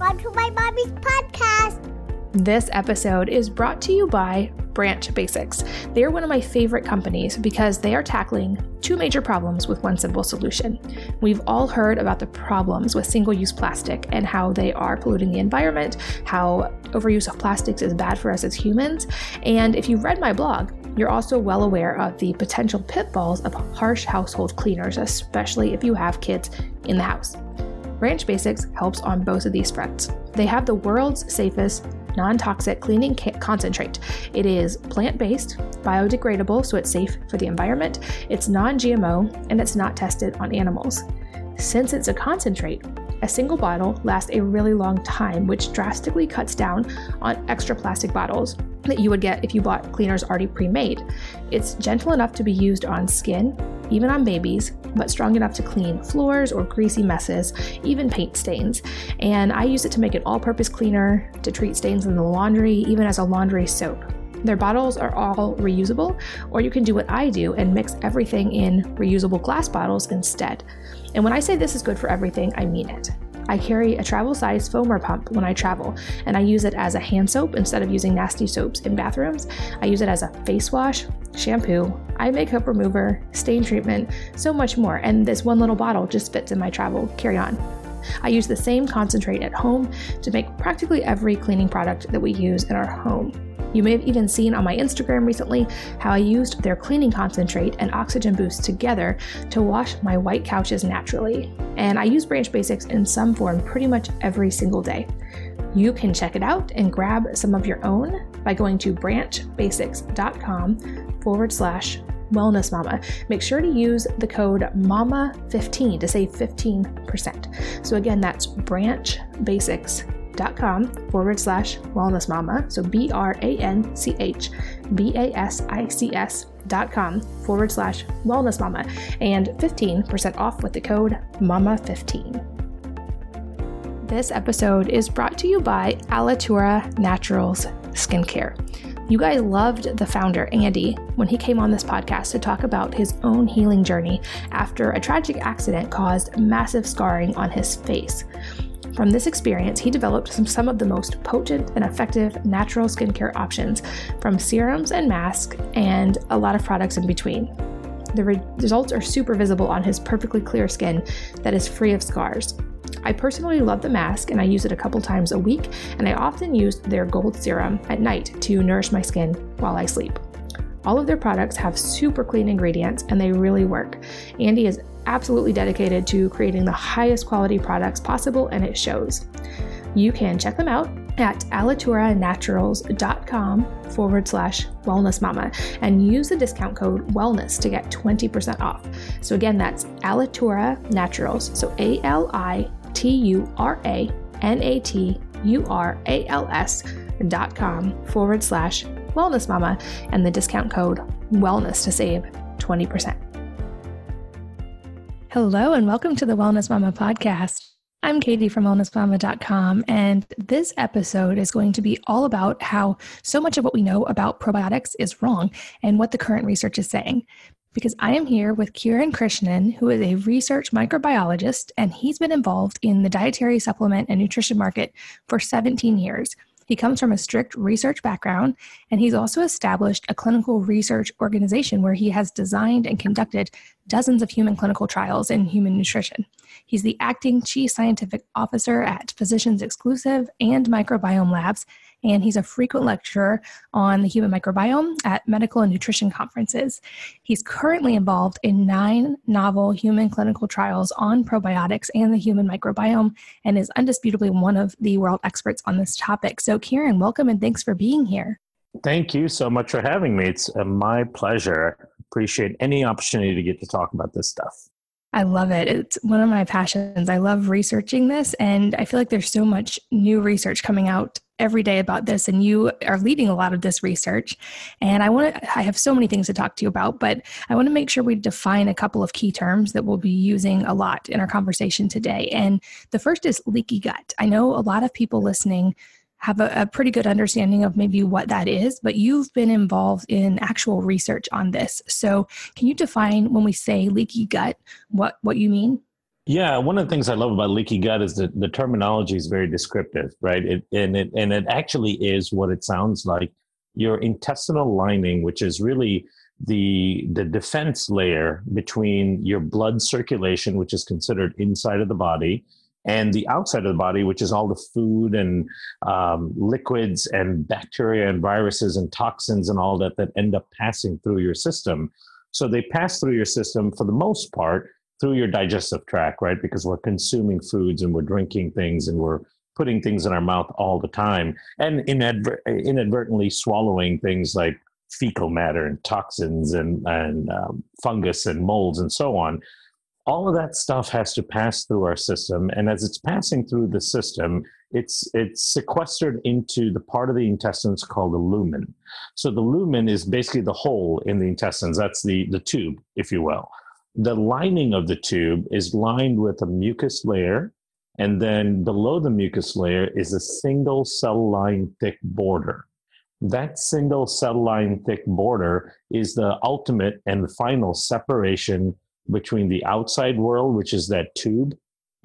Welcome to my mommy's podcast. This episode is brought to you by Branch Basics. They are one of my favorite companies because they are tackling two major problems with one simple solution. We've all heard about the problems with single use plastic and how they are polluting the environment, how overuse of plastics is bad for us as humans. And if you've read my blog, you're also well aware of the potential pitfalls of harsh household cleaners, especially if you have kids in the house. Branch Basics helps on both of these fronts. They have the world's safest non toxic cleaning concentrate. It is plant based, biodegradable, so it's safe for the environment, it's non GMO, and it's not tested on animals. Since it's a concentrate, a single bottle lasts a really long time, which drastically cuts down on extra plastic bottles that you would get if you bought cleaners already pre made. It's gentle enough to be used on skin, even on babies, but strong enough to clean floors or greasy messes, even paint stains. And I use it to make an all purpose cleaner, to treat stains in the laundry, even as a laundry soap. Their bottles are all reusable, or you can do what I do and mix everything in reusable glass bottles instead. And when I say this is good for everything, I mean it. I carry a travel size foamer pump when I travel, and I use it as a hand soap instead of using nasty soaps in bathrooms. I use it as a face wash, shampoo, eye makeup remover, stain treatment, so much more. And this one little bottle just fits in my travel carry on. I use the same concentrate at home to make practically every cleaning product that we use in our home. You may have even seen on my Instagram recently how I used their cleaning concentrate and oxygen boost together to wash my white couches naturally. And I use Branch Basics in some form pretty much every single day. You can check it out and grab some of your own by going to branchbasics.com forward slash wellness mama. Make sure to use the code MAMA15 to save 15%. So again, that's branchbasics.com com forward slash wellness mama. So B R A N C H B A S I C S dot com forward slash wellness mama and 15% off with the code MAMA15. This episode is brought to you by Alitura Naturals Skincare. You guys loved the founder, Andy, when he came on this podcast to talk about his own healing journey after a tragic accident caused massive scarring on his face. From this experience, he developed some, some of the most potent and effective natural skincare options, from serums and masks, and a lot of products in between. The re- results are super visible on his perfectly clear skin that is free of scars. I personally love the mask and I use it a couple times a week, and I often use their gold serum at night to nourish my skin while I sleep. All of their products have super clean ingredients and they really work. Andy is absolutely dedicated to creating the highest quality products possible, and it shows. You can check them out at alituranaturals.com forward slash wellness mama and use the discount code wellness to get 20% off. So again, that's Alitura Naturals. So A L I T U R A N A T U R A L S dot com forward slash wellness mama and the discount code wellness to save 20%. Hello, and welcome to the Wellness Mama podcast. I'm Katie from wellnessmama.com, and this episode is going to be all about how so much of what we know about probiotics is wrong and what the current research is saying. Because I am here with Kiran Krishnan, who is a research microbiologist, and he's been involved in the dietary supplement and nutrition market for 17 years. He comes from a strict research background, and he's also established a clinical research organization where he has designed and conducted dozens of human clinical trials in human nutrition. He's the acting chief scientific officer at Physicians Exclusive and Microbiome Labs, and he's a frequent lecturer on the human microbiome at medical and nutrition conferences. He's currently involved in nine novel human clinical trials on probiotics and the human microbiome, and is undisputably one of the world experts on this topic. So, Kiran, welcome and thanks for being here. Thank you so much for having me. It's uh, my pleasure. Appreciate any opportunity to get to talk about this stuff. I love it. It's one of my passions. I love researching this, and I feel like there's so much new research coming out every day about this, and you are leading a lot of this research. And I want to, I have so many things to talk to you about, but I want to make sure we define a couple of key terms that we'll be using a lot in our conversation today. And the first is leaky gut. I know a lot of people listening have a, a, pretty good understanding of maybe what that is, but you've been involved in actual research on this. So, can you define when we say leaky gut what what you mean? Yeah, one of the things I love about leaky gut is that the terminology is very descriptive, right? It, and it and it actually is what it sounds like. Your intestinal lining, which is really the the defense layer between your blood circulation, which is considered inside of the body, and the outside of the body, which is all the food and um, liquids and bacteria and viruses and toxins and all that that end up passing through your system. So they pass through your system for the most part through your digestive tract, right? Because we're consuming foods and we're drinking things and we're putting things in our mouth all the time and inadver- inadvertently swallowing things like fecal matter and toxins and, and um, fungus and molds and so on all of that stuff has to pass through our system and as it's passing through the system it's it's sequestered into the part of the intestines called the lumen. So the lumen is basically the hole in the intestines. That's the the tube if you will. The lining of the tube is lined with a mucus layer and then below the mucus layer is a single cell line thick border. That single cell line thick border is the ultimate and final separation between the outside world, which is that tube,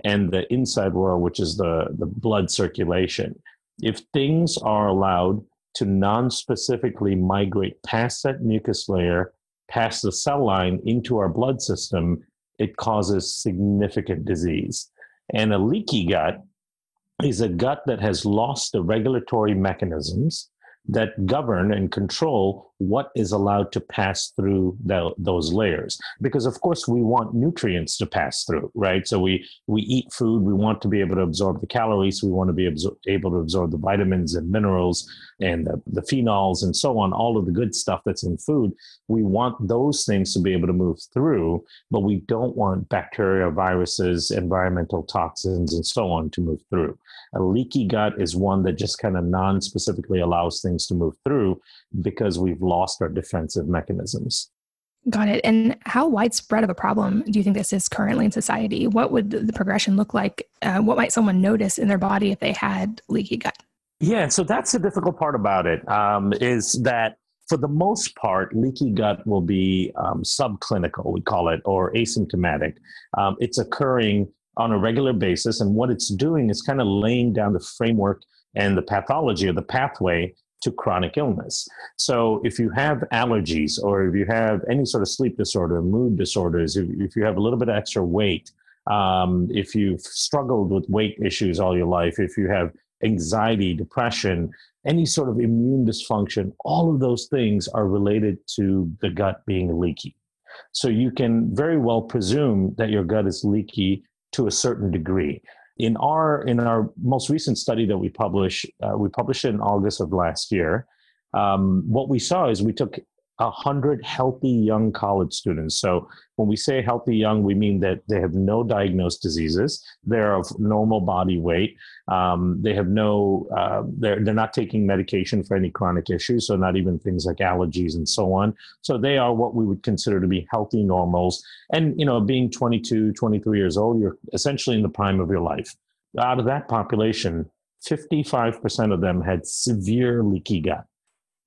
and the inside world, which is the, the blood circulation. If things are allowed to non specifically migrate past that mucus layer, past the cell line into our blood system, it causes significant disease. And a leaky gut is a gut that has lost the regulatory mechanisms that govern and control what is allowed to pass through the, those layers. Because of course we want nutrients to pass through right? So we we eat food we want to be able to absorb the calories we want to be absor- able to absorb the vitamins and minerals and the, the phenols and so on all of the good stuff that's in food. We want those things to be able to move through but we don't want bacteria viruses environmental toxins and so on to move through. A leaky gut is one that just kind of non-specifically allows things to move through because we've lost our defensive mechanisms. Got it. And how widespread of a problem do you think this is currently in society? What would the progression look like? Uh, what might someone notice in their body if they had leaky gut? Yeah, so that's the difficult part about it. Um, is that for the most part, leaky gut will be um, subclinical, we call it, or asymptomatic. Um, it's occurring on a regular basis, and what it's doing is kind of laying down the framework and the pathology of the pathway to chronic illness. So if you have allergies or if you have any sort of sleep disorder, mood disorders, if, if you have a little bit of extra weight, um, if you've struggled with weight issues all your life, if you have anxiety, depression, any sort of immune dysfunction, all of those things are related to the gut being leaky. So you can very well presume that your gut is leaky to a certain degree. In our in our most recent study that we published, uh, we published it in August of last year. Um, what we saw is we took a hundred healthy young college students. So when we say healthy young, we mean that they have no diagnosed diseases. They're of normal body weight. Um, they have no. Uh, they're they're not taking medication for any chronic issues. So not even things like allergies and so on. So they are what we would consider to be healthy normals. And you know, being 22, 23 years old, you're essentially in the prime of your life. Out of that population, 55% of them had severe leaky gut.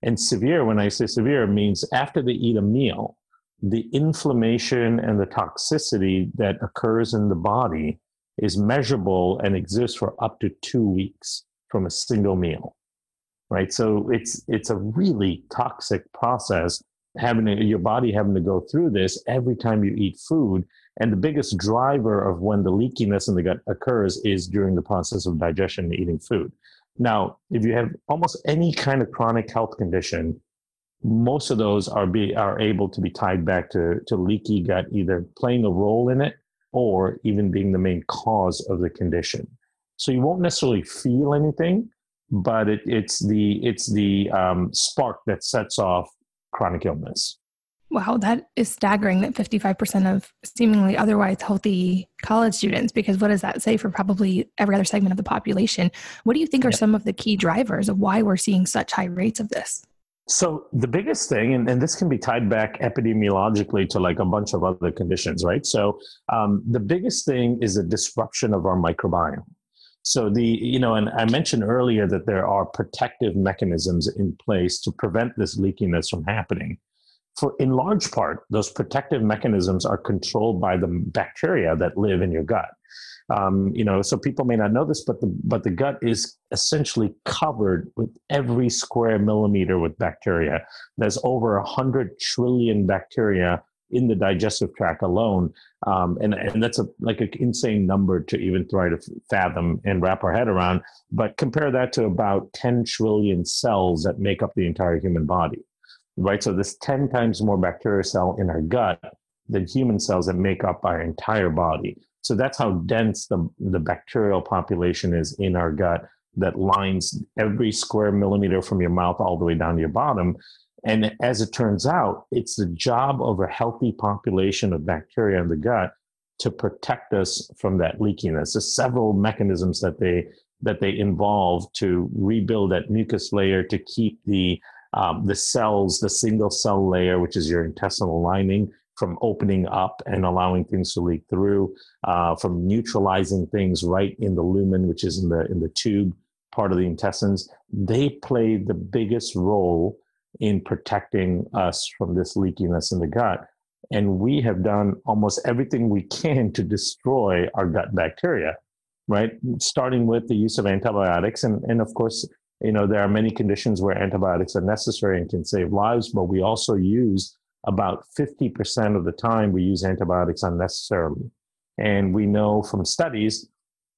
And severe, when I say severe, means after they eat a meal, the inflammation and the toxicity that occurs in the body is measurable and exists for up to two weeks from a single meal right? So it's it's a really toxic process having to, your body having to go through this every time you eat food. And the biggest driver of when the leakiness in the gut occurs is during the process of digestion and eating food now, if you have almost any kind of chronic health condition, most of those are be are able to be tied back to, to leaky gut, either playing a role in it or even being the main cause of the condition. So you won't necessarily feel anything, but it, it's the it's the um, spark that sets off chronic illness. Wow, that is staggering that 55% of seemingly otherwise healthy college students, because what does that say for probably every other segment of the population? What do you think are some of the key drivers of why we're seeing such high rates of this? So, the biggest thing, and, and this can be tied back epidemiologically to like a bunch of other conditions, right? So, um, the biggest thing is a disruption of our microbiome. So the you know, and I mentioned earlier that there are protective mechanisms in place to prevent this leakiness from happening for in large part, those protective mechanisms are controlled by the bacteria that live in your gut. Um, you know, so people may not know this, but the but the gut is essentially covered with every square millimeter with bacteria. There's over a hundred trillion bacteria in the digestive tract alone, um, and and that's a like an insane number to even try to fathom and wrap our head around. But compare that to about 10 trillion cells that make up the entire human body, right? So there's 10 times more bacterial cell in our gut than human cells that make up our entire body. So that's how dense the, the bacterial population is in our gut that lines every square millimeter from your mouth all the way down to your bottom. And as it turns out, it's the job of a healthy population of bacteria in the gut to protect us from that leakiness. There's several mechanisms that they that they involve to rebuild that mucus layer to keep the um, the cells, the single cell layer, which is your intestinal lining, from opening up and allowing things to leak through, uh, from neutralizing things right in the lumen, which is in the in the tube part of the intestines. They play the biggest role in protecting us from this leakiness in the gut. And we have done almost everything we can to destroy our gut bacteria, right? Starting with the use of antibiotics. And, and of course, you know, there are many conditions where antibiotics are necessary and can save lives, but we also use about 50% of the time we use antibiotics unnecessarily. And we know from studies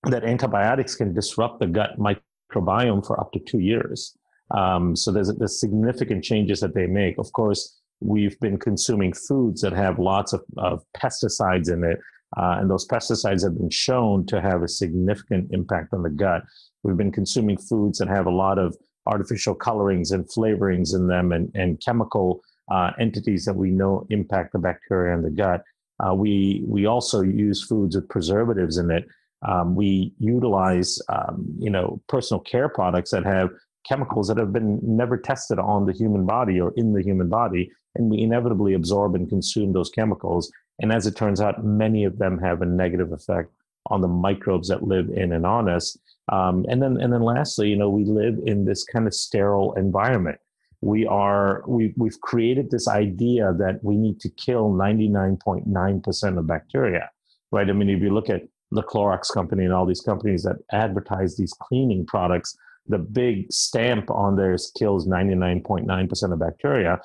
that antibiotics can disrupt the gut microbiome for up to two years. Um, so there's, there's significant changes that they make. Of course, we've been consuming foods that have lots of, of pesticides in it, uh, and those pesticides have been shown to have a significant impact on the gut. We've been consuming foods that have a lot of artificial colorings and flavorings in them and, and chemical uh, entities that we know impact the bacteria in the gut. Uh, we we also use foods with preservatives in it. Um, we utilize um, you know personal care products that have chemicals that have been never tested on the human body or in the human body, and we inevitably absorb and consume those chemicals. And as it turns out, many of them have a negative effect on the microbes that live in and on us. Um, and then and then lastly, you know, we live in this kind of sterile environment. We are we, we've created this idea that we need to kill 99.9% of bacteria right? I mean if you look at the Clorox company and all these companies that advertise these cleaning products the big stamp on theirs kills 99.9% of bacteria.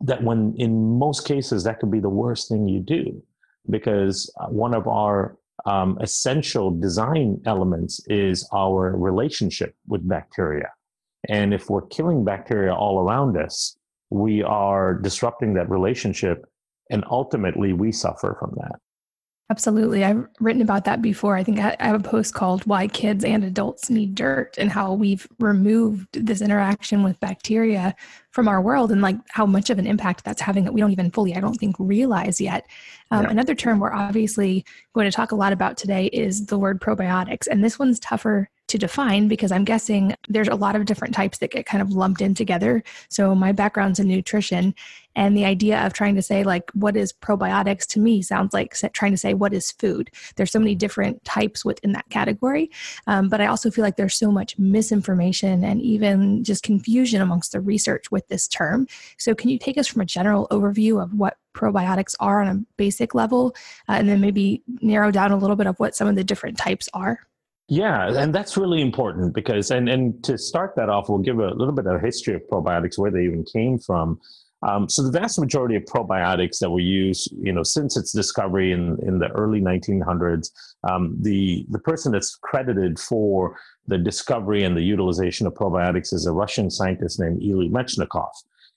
That when in most cases that could be the worst thing you do because uh, one of our um, essential design elements is our relationship with bacteria and if we're killing bacteria all around us, we are disrupting that relationship. And ultimately, we suffer from that. Absolutely. I've written about that before. I think I have a post called Why Kids and Adults Need Dirt and how we've removed this interaction with bacteria from our world and like how much of an impact that's having that we don't even fully, I don't think, realize yet. Um, yeah. Another term we're obviously going to talk a lot about today is the word probiotics. And this one's tougher to define because I'm guessing there's a lot of different types that get kind of lumped in together. So my background's in nutrition and the idea of trying to say like what is probiotics to me sounds like trying to say what is food. There's so many different types within that category. Um, but I also feel like there's so much misinformation and even just confusion amongst the research with this term. So can you take us from a general overview of what probiotics are on a basic level uh, and then maybe narrow down a little bit of what some of the different types are? Yeah, and that's really important because, and, and to start that off, we'll give a little bit of history of probiotics, where they even came from. Um, so the vast majority of probiotics that we use, you know, since its discovery in, in the early 1900s, um, the the person that's credited for the discovery and the utilization of probiotics is a Russian scientist named Ilya Mechnikov.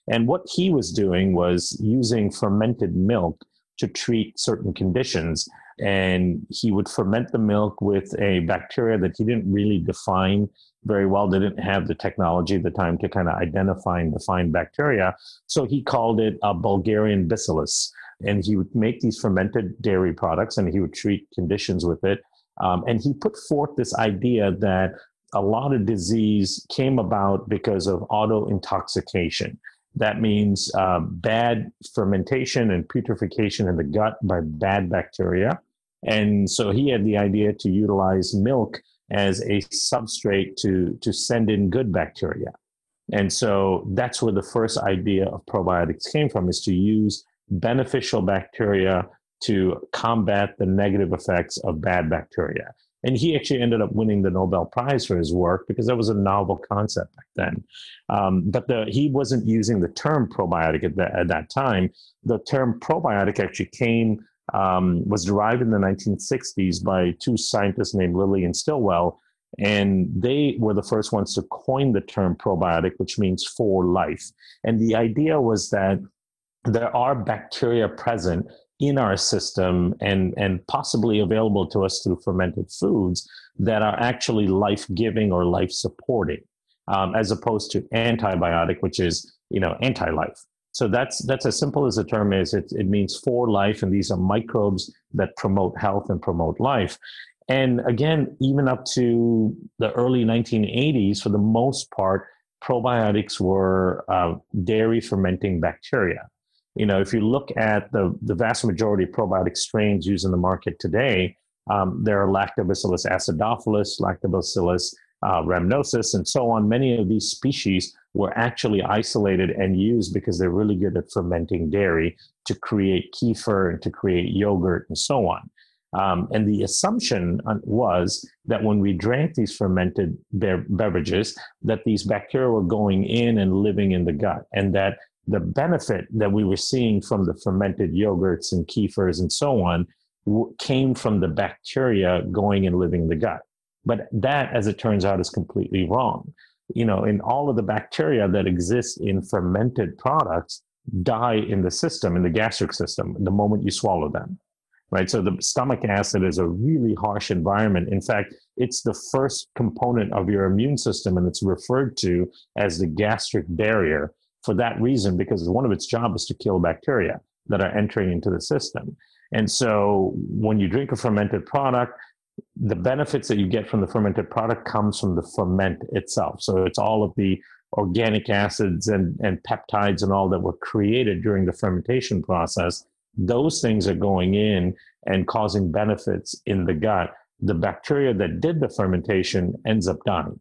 And what he was doing was using fermented milk to treat certain conditions and he would ferment the milk with a bacteria that he didn't really define very well. They didn't have the technology at the time to kind of identify and define bacteria. So he called it a Bulgarian bacillus. And he would make these fermented dairy products and he would treat conditions with it. Um, and he put forth this idea that a lot of disease came about because of auto intoxication. That means uh, bad fermentation and putrefaction in the gut by bad bacteria. And so he had the idea to utilize milk as a substrate to, to send in good bacteria. And so that's where the first idea of probiotics came from is to use beneficial bacteria to combat the negative effects of bad bacteria. And he actually ended up winning the Nobel Prize for his work because that was a novel concept back then. Um, but the, he wasn't using the term probiotic at, the, at that time. The term probiotic actually came, um, was derived in the 1960s by two scientists named Lilly and Stillwell. And they were the first ones to coin the term probiotic, which means for life. And the idea was that there are bacteria present in our system and, and possibly available to us through fermented foods that are actually life giving or life supporting, um, as opposed to antibiotic, which is you know anti life. So that's that's as simple as the term is. It, it means for life, and these are microbes that promote health and promote life. And again, even up to the early 1980s, for the most part, probiotics were uh, dairy fermenting bacteria you know, if you look at the, the vast majority of probiotic strains used in the market today, um, there are Lactobacillus acidophilus, Lactobacillus uh, rhamnosus, and so on. Many of these species were actually isolated and used because they're really good at fermenting dairy to create kefir and to create yogurt and so on. Um, and the assumption uh, was that when we drank these fermented be- beverages, that these bacteria were going in and living in the gut, and that the benefit that we were seeing from the fermented yogurts and kefirs and so on w- came from the bacteria going and living in the gut. But that, as it turns out, is completely wrong. You know, in all of the bacteria that exist in fermented products die in the system, in the gastric system, the moment you swallow them. Right. So the stomach acid is a really harsh environment. In fact, it's the first component of your immune system, and it's referred to as the gastric barrier for that reason because one of its job is to kill bacteria that are entering into the system. And so when you drink a fermented product, the benefits that you get from the fermented product comes from the ferment itself. So it's all of the organic acids and, and peptides and all that were created during the fermentation process. Those things are going in and causing benefits in the gut. The bacteria that did the fermentation ends up dying.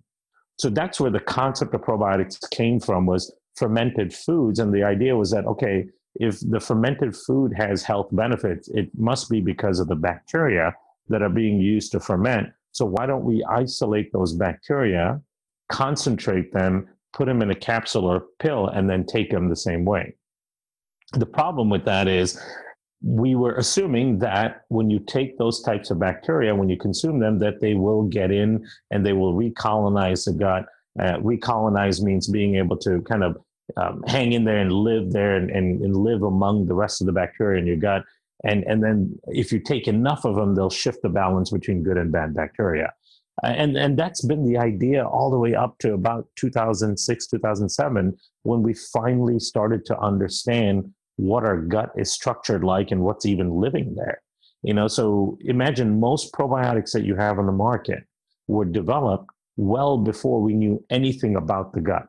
So that's where the concept of probiotics came from was fermented foods. And the idea was that, okay, if the fermented food has health benefits, it must be because of the bacteria that are being used to ferment. So why don't we isolate those bacteria, concentrate them, put them in a capsule or pill, and then take them the same way? The problem with that is we were assuming that when you take those types of bacteria, when you consume them, that they will get in and they will recolonize the gut. Uh, recolonize means being able to kind of um, hang in there and live there and, and, and live among the rest of the bacteria in your gut. And, and then if you take enough of them, they'll shift the balance between good and bad bacteria. Uh, and, and that's been the idea all the way up to about 2006, 2007, when we finally started to understand what our gut is structured like and what's even living there. You know, so imagine most probiotics that you have on the market were developed well before we knew anything about the gut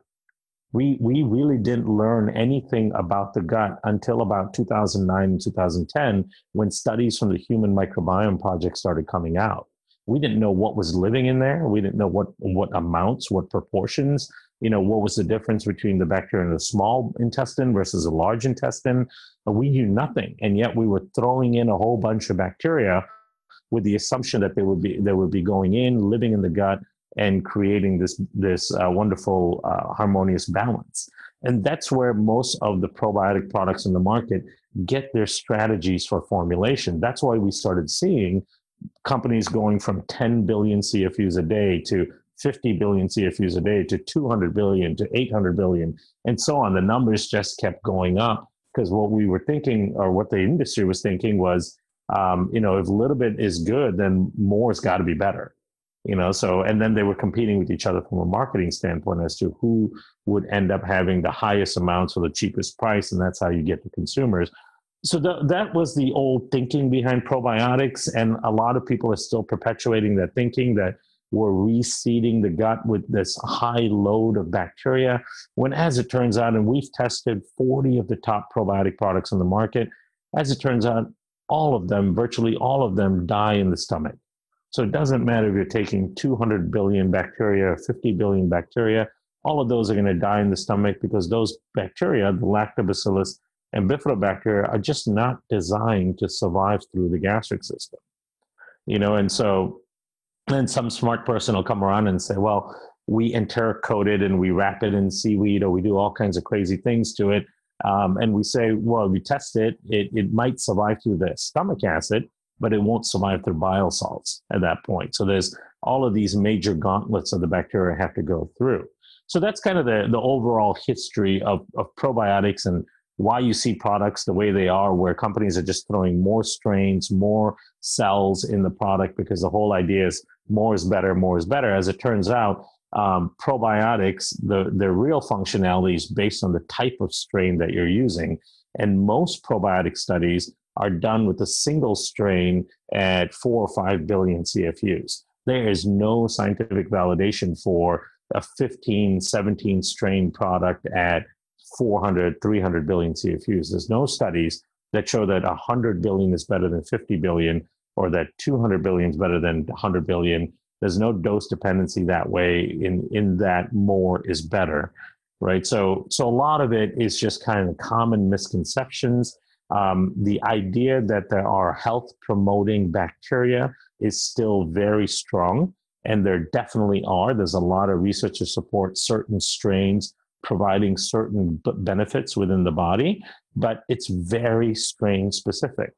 we we really didn't learn anything about the gut until about 2009 and 2010 when studies from the human microbiome project started coming out. We didn't know what was living in there. We didn't know what what amounts what proportions you know what was the difference between the bacteria in the small intestine versus a large intestine. We knew nothing and yet we were throwing in a whole bunch of bacteria with the assumption that they would be they would be going in living in the gut and creating this this uh, wonderful uh, harmonious balance. And that's where most of the probiotic products in the market get their strategies for formulation. That's why we started seeing companies going from 10 billion CFUs a day to 50 billion CFUs a day to 200 billion to 800 billion and so on. The numbers just kept going up because what we were thinking or what the industry was thinking was, um, you know, if a little bit is good, then more's got to be better you know so and then they were competing with each other from a marketing standpoint as to who would end up having the highest amounts for the cheapest price and that's how you get the consumers. So the, that was the old thinking behind probiotics and a lot of people are still perpetuating that thinking that we're reseeding the gut with this high load of bacteria when as it turns out and we've tested 40 of the top probiotic products on the market as it turns out all of them virtually all of them die in the stomach so it doesn't matter if you're taking 200 billion bacteria, or 50 billion bacteria, all of those are going to die in the stomach because those bacteria, the lactobacillus And bifidobacteria are just not designed to survive through the gastric system. You know, and so then some smart person will come around and say, well, we enteric it and we wrap it in seaweed or we do all kinds of crazy things to it. Um, and we say, well, we test it, it, it might survive through the stomach acid, but it won't survive through bile salts at that point. So there's all of these major gauntlets of the bacteria have to go through. So that's kind of the, the overall history of, of probiotics and why you see products the way they are, where companies are just throwing more strains, more cells in the product because the whole idea is more is better, more is better. As it turns out, um, probiotics, the, their real functionality is based on the type of strain that you're using. And most probiotic studies are done with a single strain at four or five billion CFUs. There is no scientific validation for a 15, 17 strain product at 400, 300 billion CFUs. There's no studies that show that 100 billion is better than 50 billion or that 200 billion is better than 100 billion there's no dose dependency that way in in that more is better right so so a lot of it is just kind of common misconceptions um, the idea that there are health promoting bacteria is still very strong and there definitely are there's a lot of research to support certain strains providing certain benefits within the body but it's very strain specific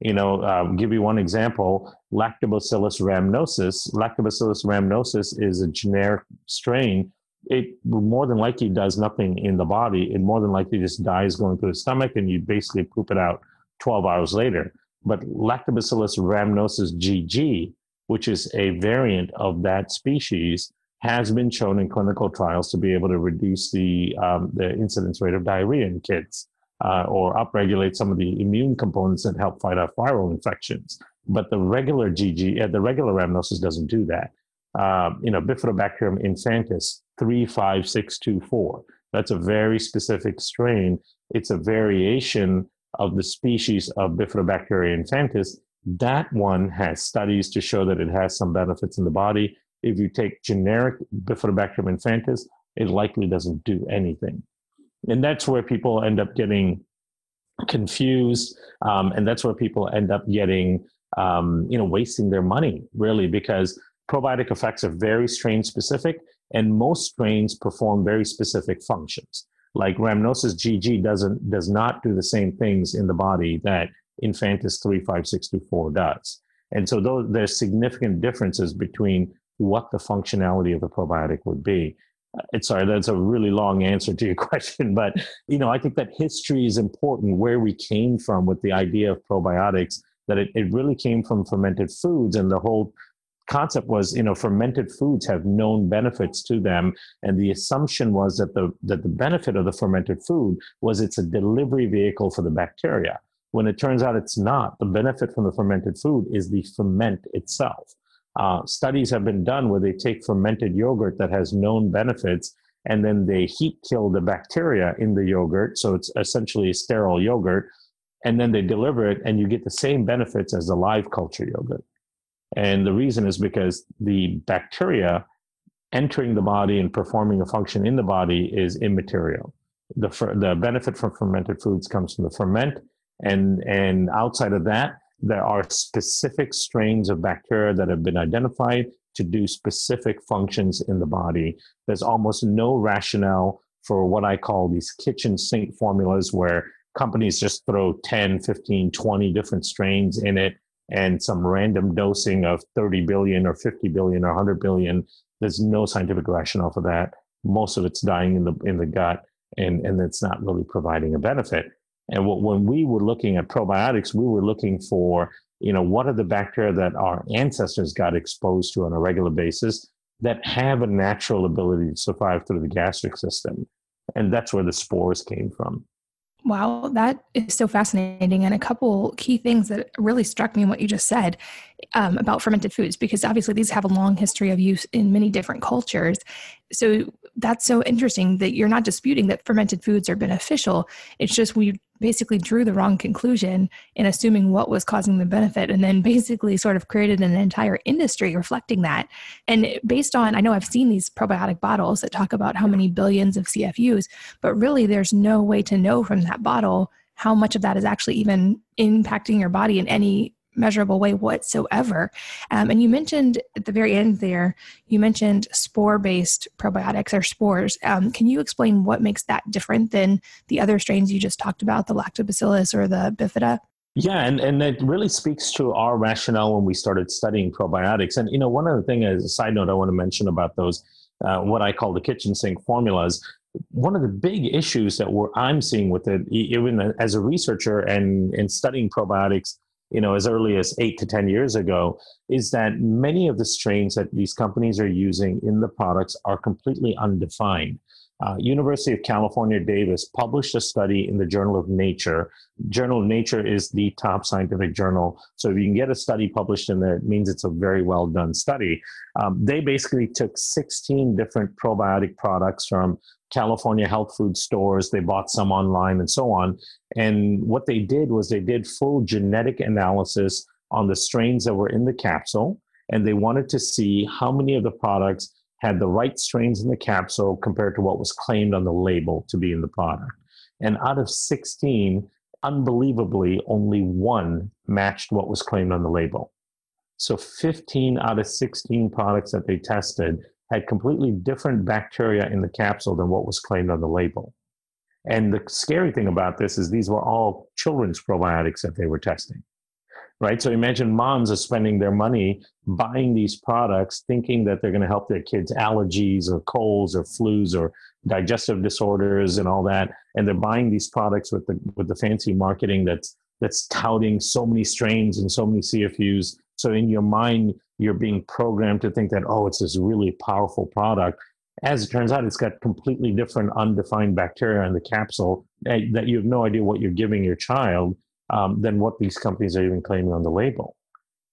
you know, uh, give you one example: Lactobacillus rhamnosus. Lactobacillus rhamnosus is a generic strain. It more than likely does nothing in the body. It more than likely just dies going through the stomach, and you basically poop it out 12 hours later. But Lactobacillus rhamnosus GG, which is a variant of that species, has been shown in clinical trials to be able to reduce the um, the incidence rate of diarrhea in kids uh, or upregulate some of the immune components that help fight off viral infections. But the regular GG, uh, the regular rhamnosus doesn't do that. Uh, you know, Bifidobacterium infantis 35624. That's a very specific strain. It's a variation of the species of Bifidobacteria infantis. That one has studies to show that it has some benefits in the body. If you take generic Bifidobacterium infantis, it likely doesn't do anything and that's where people end up getting confused um, and that's where people end up getting um, you know wasting their money really because probiotic effects are very strain specific and most strains perform very specific functions. Like rhamnosus gg doesn't does not do the same things in the body that infantis 35624 does. And so those, there's significant differences between what the functionality of the probiotic would be. Uh, it's sorry that's a really long answer to your question but you know i think that history is important where we came from with the idea of probiotics that it, it really came from fermented foods and the whole concept was you know fermented foods have known benefits to them and the assumption was that the that the benefit of the fermented food was it's a delivery vehicle for the bacteria when it turns out it's not the benefit from the fermented food is the ferment itself uh, studies have been done where they take fermented yogurt that has known benefits and then they heat kill the bacteria in the yogurt. So it's essentially a sterile yogurt. And then they deliver it, and you get the same benefits as the live culture yogurt. And the reason is because the bacteria entering the body and performing a function in the body is immaterial. The, the benefit from fermented foods comes from the ferment. And, and outside of that, there are specific strains of bacteria that have been identified to do specific functions in the body. There's almost no rationale for what I call these kitchen sink formulas where companies just throw 10, 15, 20 different strains in it and some random dosing of 30 billion or 50 billion or 100 billion. There's no scientific rationale for that. Most of it's dying in the in the gut and, and it's not really providing a benefit. And what, when we were looking at probiotics, we were looking for, you know, what are the bacteria that our ancestors got exposed to on a regular basis that have a natural ability to survive through the gastric system. And that's where the spores came from. Wow, that is so fascinating. And a couple key things that really struck me in what you just said um, about fermented foods, because obviously these have a long history of use in many different cultures. So that's so interesting that you're not disputing that fermented foods are beneficial. It's just we basically drew the wrong conclusion in assuming what was causing the benefit and then basically sort of created an entire industry reflecting that. And based on, I know I've seen these probiotic bottles that talk about how many billions of CFUs, but really there's no way to know from that bottle how much of that is actually even impacting your body in any measurable way whatsoever. Um, and you mentioned at the very end there, you mentioned spore based probiotics or spores. Um, can you explain what makes that different than the other strains you just talked about, the lactobacillus or the bifido? Yeah, and, and it really speaks to our rationale when we started studying probiotics. And, you know, one other thing as a side note I want to mention about those, uh, what I call the kitchen sink formulas, one of the big issues that we're, I'm seeing with it, even as a researcher and, and studying probiotics, you know, as early as eight to 10 years ago, is that many of the strains that these companies are using in the products are completely undefined. Uh, University of California, Davis published a study in the Journal of Nature. Journal of Nature is the top scientific journal. So if you can get a study published in there, it means it's a very well done study. Um, they basically took 16 different probiotic products from California health food stores. They bought some online and so on. And what they did was they did full genetic analysis on the strains that were in the capsule. And they wanted to see how many of the products had the right strains in the capsule compared to what was claimed on the label to be in the product. And out of 16, unbelievably, only one matched what was claimed on the label. So 15 out of 16 products that they tested had completely different bacteria in the capsule than what was claimed on the label. And the scary thing about this is these were all children's probiotics that they were testing, right? So imagine moms are spending their money buying these products thinking that they're going to help their kids' allergies or colds or flus or digestive disorders and all that. And they're buying these products with the, with the fancy marketing that's, that's touting so many strains and so many CFUs. So in your mind, you're being programmed to think that, oh, it's this really powerful product. As it turns out, it's got completely different undefined bacteria in the capsule eh, that you have no idea what you're giving your child um, than what these companies are even claiming on the label.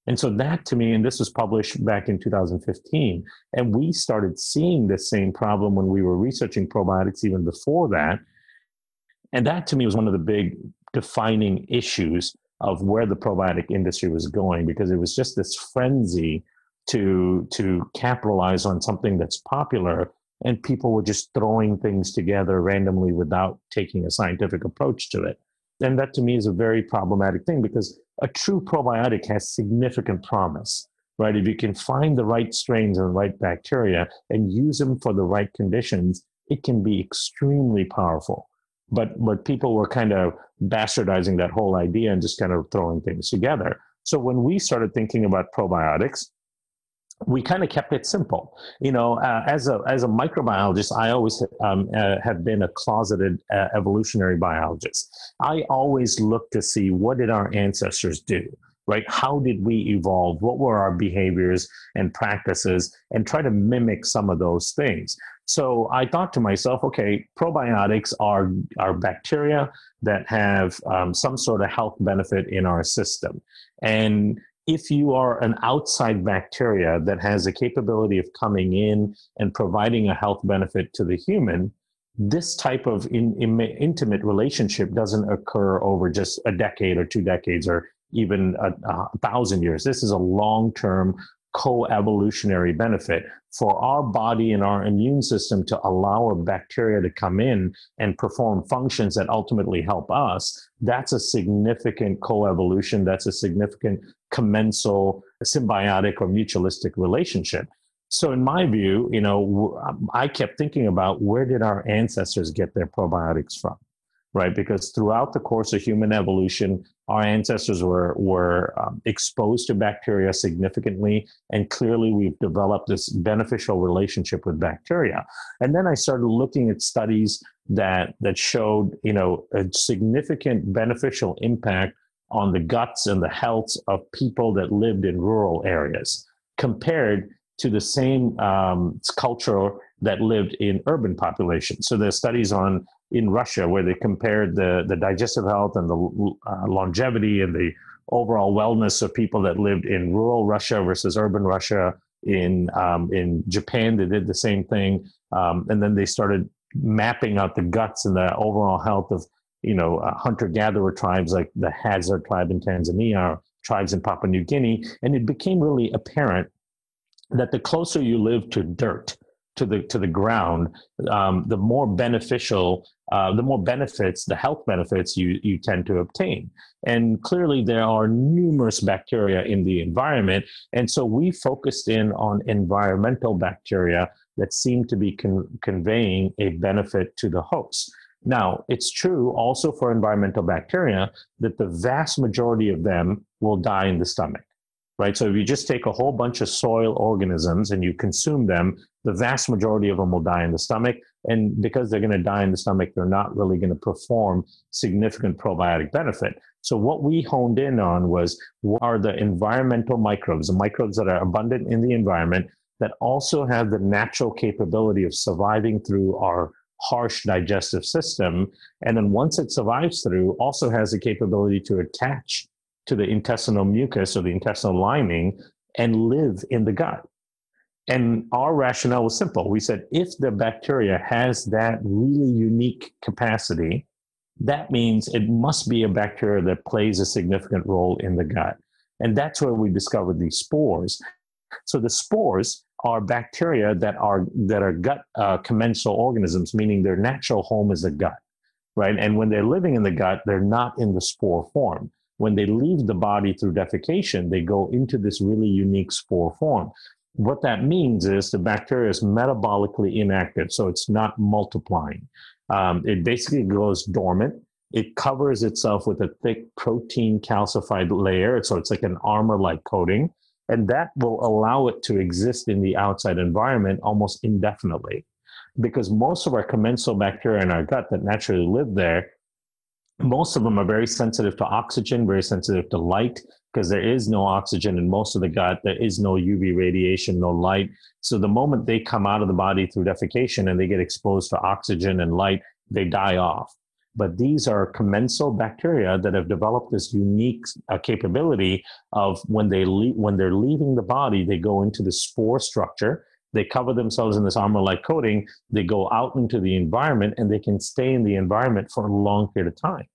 And so that to me, and this was published back in 2015, and we started seeing this same problem when we were researching probiotics even before that. And that to me was one of the big defining issues of where the probiotic industry was going because it was just this frenzy to to capitalize on something that's popular and people were just throwing things together randomly without taking a scientific approach to it and that to me is a very problematic thing because a true probiotic has significant promise right if you can find the right strains and the right bacteria and use them for the right conditions it can be extremely powerful but but people were kind of bastardizing that whole idea and just kind of throwing things together. So when we started thinking about probiotics, we kind of kept it simple. You know, uh, as a as a microbiologist, I always um, uh, have been a closeted uh, evolutionary biologist. I always look to see what did our ancestors do right? How did we evolve? What were our behaviors and practices? And try to mimic some of those things. So I thought to myself, okay, probiotics are, are bacteria that have um, some sort of health benefit in our system. And if you are an outside bacteria that has the capability of coming in and providing a health benefit to the human, this type of in, in, intimate relationship doesn't occur over just a decade or two decades or even a, a thousand years. This is a long term co-evolutionary benefit for our body and our immune system to allow a bacteria to come in and perform functions that ultimately help us that's a significant co-evolution that's a significant commensal symbiotic or mutualistic relationship so in my view you know i kept thinking about where did our ancestors get their probiotics from right? Because throughout the course of human evolution, our ancestors were were um, exposed to bacteria significantly, and clearly we've developed this beneficial relationship with bacteria. And then I started looking at studies that that showed, you know, a significant beneficial impact on the guts and the health of people that lived in rural areas compared to the same um, culture that lived in urban populations. So there's studies on in Russia where they compared the, the digestive health and the uh, longevity and the overall wellness of people that lived in rural Russia versus urban Russia. In um, in Japan, they did the same thing, um, and then they started mapping out the guts and the overall health of you know uh, hunter gatherer tribes like the Hadza tribe in Tanzania, tribes in Papua New Guinea, and it became really apparent that the closer you live to dirt, to the to the ground, um, the more beneficial, uh, the more benefits, the health benefits you you tend to obtain. And clearly, there are numerous bacteria in the environment, and so we focused in on environmental bacteria that seem to be con- conveying a benefit to the host. Now, it's true also for environmental bacteria that the vast majority of them will die in the stomach right? So if you just take a whole bunch of soil organisms and you consume them, the vast majority of them will die in the stomach. And because they're going to die in the stomach, they're not really going to perform significant probiotic benefit. So what we honed in on was what are the environmental microbes, the microbes that are abundant in the environment that also have the natural capability of surviving through our harsh digestive system. And then once it survives through, also has the capability to attach to the intestinal mucus or the intestinal lining and live in the gut. And our rationale was simple. We said if the bacteria has that really unique capacity, that means it must be a bacteria that plays a significant role in the gut. And that's where we discovered these spores. So the spores are bacteria that are that are gut uh, commensal organisms, meaning their natural home is the gut, right? And when they're living in the gut, they're not in the spore form when they leave the body through defecation, they go into this really unique spore form. What that means is the bacteria is metabolically inactive, so it's not multiplying. Um, it basically goes dormant. It covers itself with a thick protein calcified layer, so it's like an armor like coating, and that will allow it to exist in the outside environment almost indefinitely. Because most of our commensal bacteria in our gut that naturally live there most of them are very sensitive to oxygen, very sensitive to light, because there is no oxygen in most of the gut. There is no UV radiation, no light. So the moment they come out of the body through defecation and they get exposed to oxygen and light, they die off. But these are commensal bacteria that have developed this unique uh, capability of when they le- when they're leaving the body, they go into the spore structure. They cover themselves in this armor-like coating. They go out into the environment, and they can stay in the environment for a long period of time.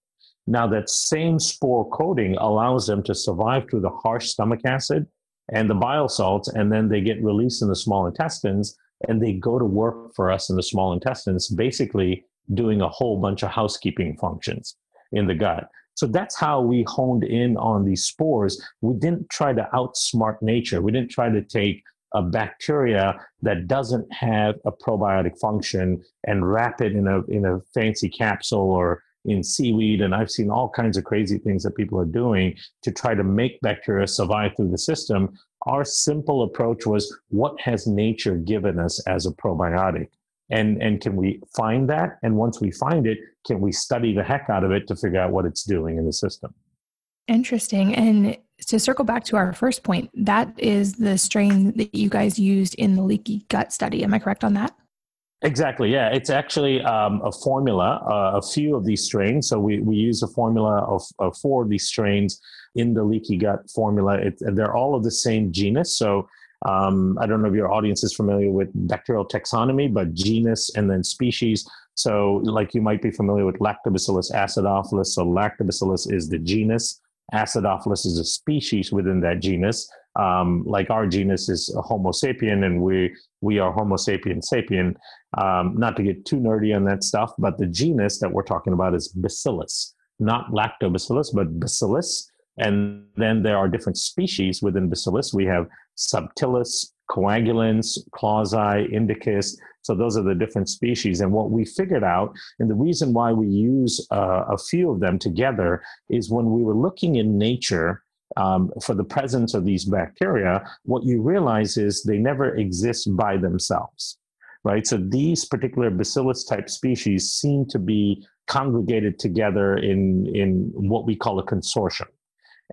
Now, that same spore coating allows them to survive through the harsh stomach acid and the bile salts, and then they get released in the small intestines and they go to work for us in the small intestines, basically doing a whole bunch of housekeeping functions in the gut. So that's how we honed in on these spores. We didn't try to outsmart nature. We didn't try to take a bacteria that doesn't have a probiotic function and wrap it in a in a fancy capsule or in seaweed, and I've seen all kinds of crazy things that people are doing to try to make bacteria survive through the system. Our simple approach was what has nature given us as a probiotic? And, and can we find that? And once we find it, can we study the heck out of it to figure out what it's doing in the system? Interesting. And to circle back to our first point, that is the strain that you guys used in the leaky gut study. Am I correct on that? Exactly. Yeah, it's actually um, a formula, uh, a few of these strains. So we, we use a formula of, of four of these strains in the leaky gut formula. It, they're all of the same genus. So um, I don't know if your audience is familiar with bacterial taxonomy, but genus and then species. So, like you might be familiar with Lactobacillus acidophilus. So, Lactobacillus is the genus, Acidophilus is a species within that genus um, like our genus is Homo sapien, and we we are Homo sapien sapien. Um, not to get too nerdy on that stuff, but the genus that we're talking about is Bacillus, not Lactobacillus, but Bacillus. And then there are different species within Bacillus. We have Subtilis, Coagulans, Clausii, Indicus. So those are the different species. And what we figured out, and the reason why we use uh, a few of them together, is when we were looking in nature um, for the presence of these bacteria, what you realize is they never exist by themselves, right? So these particular bacillus type species seem to be congregated together in, in what we call a consortium.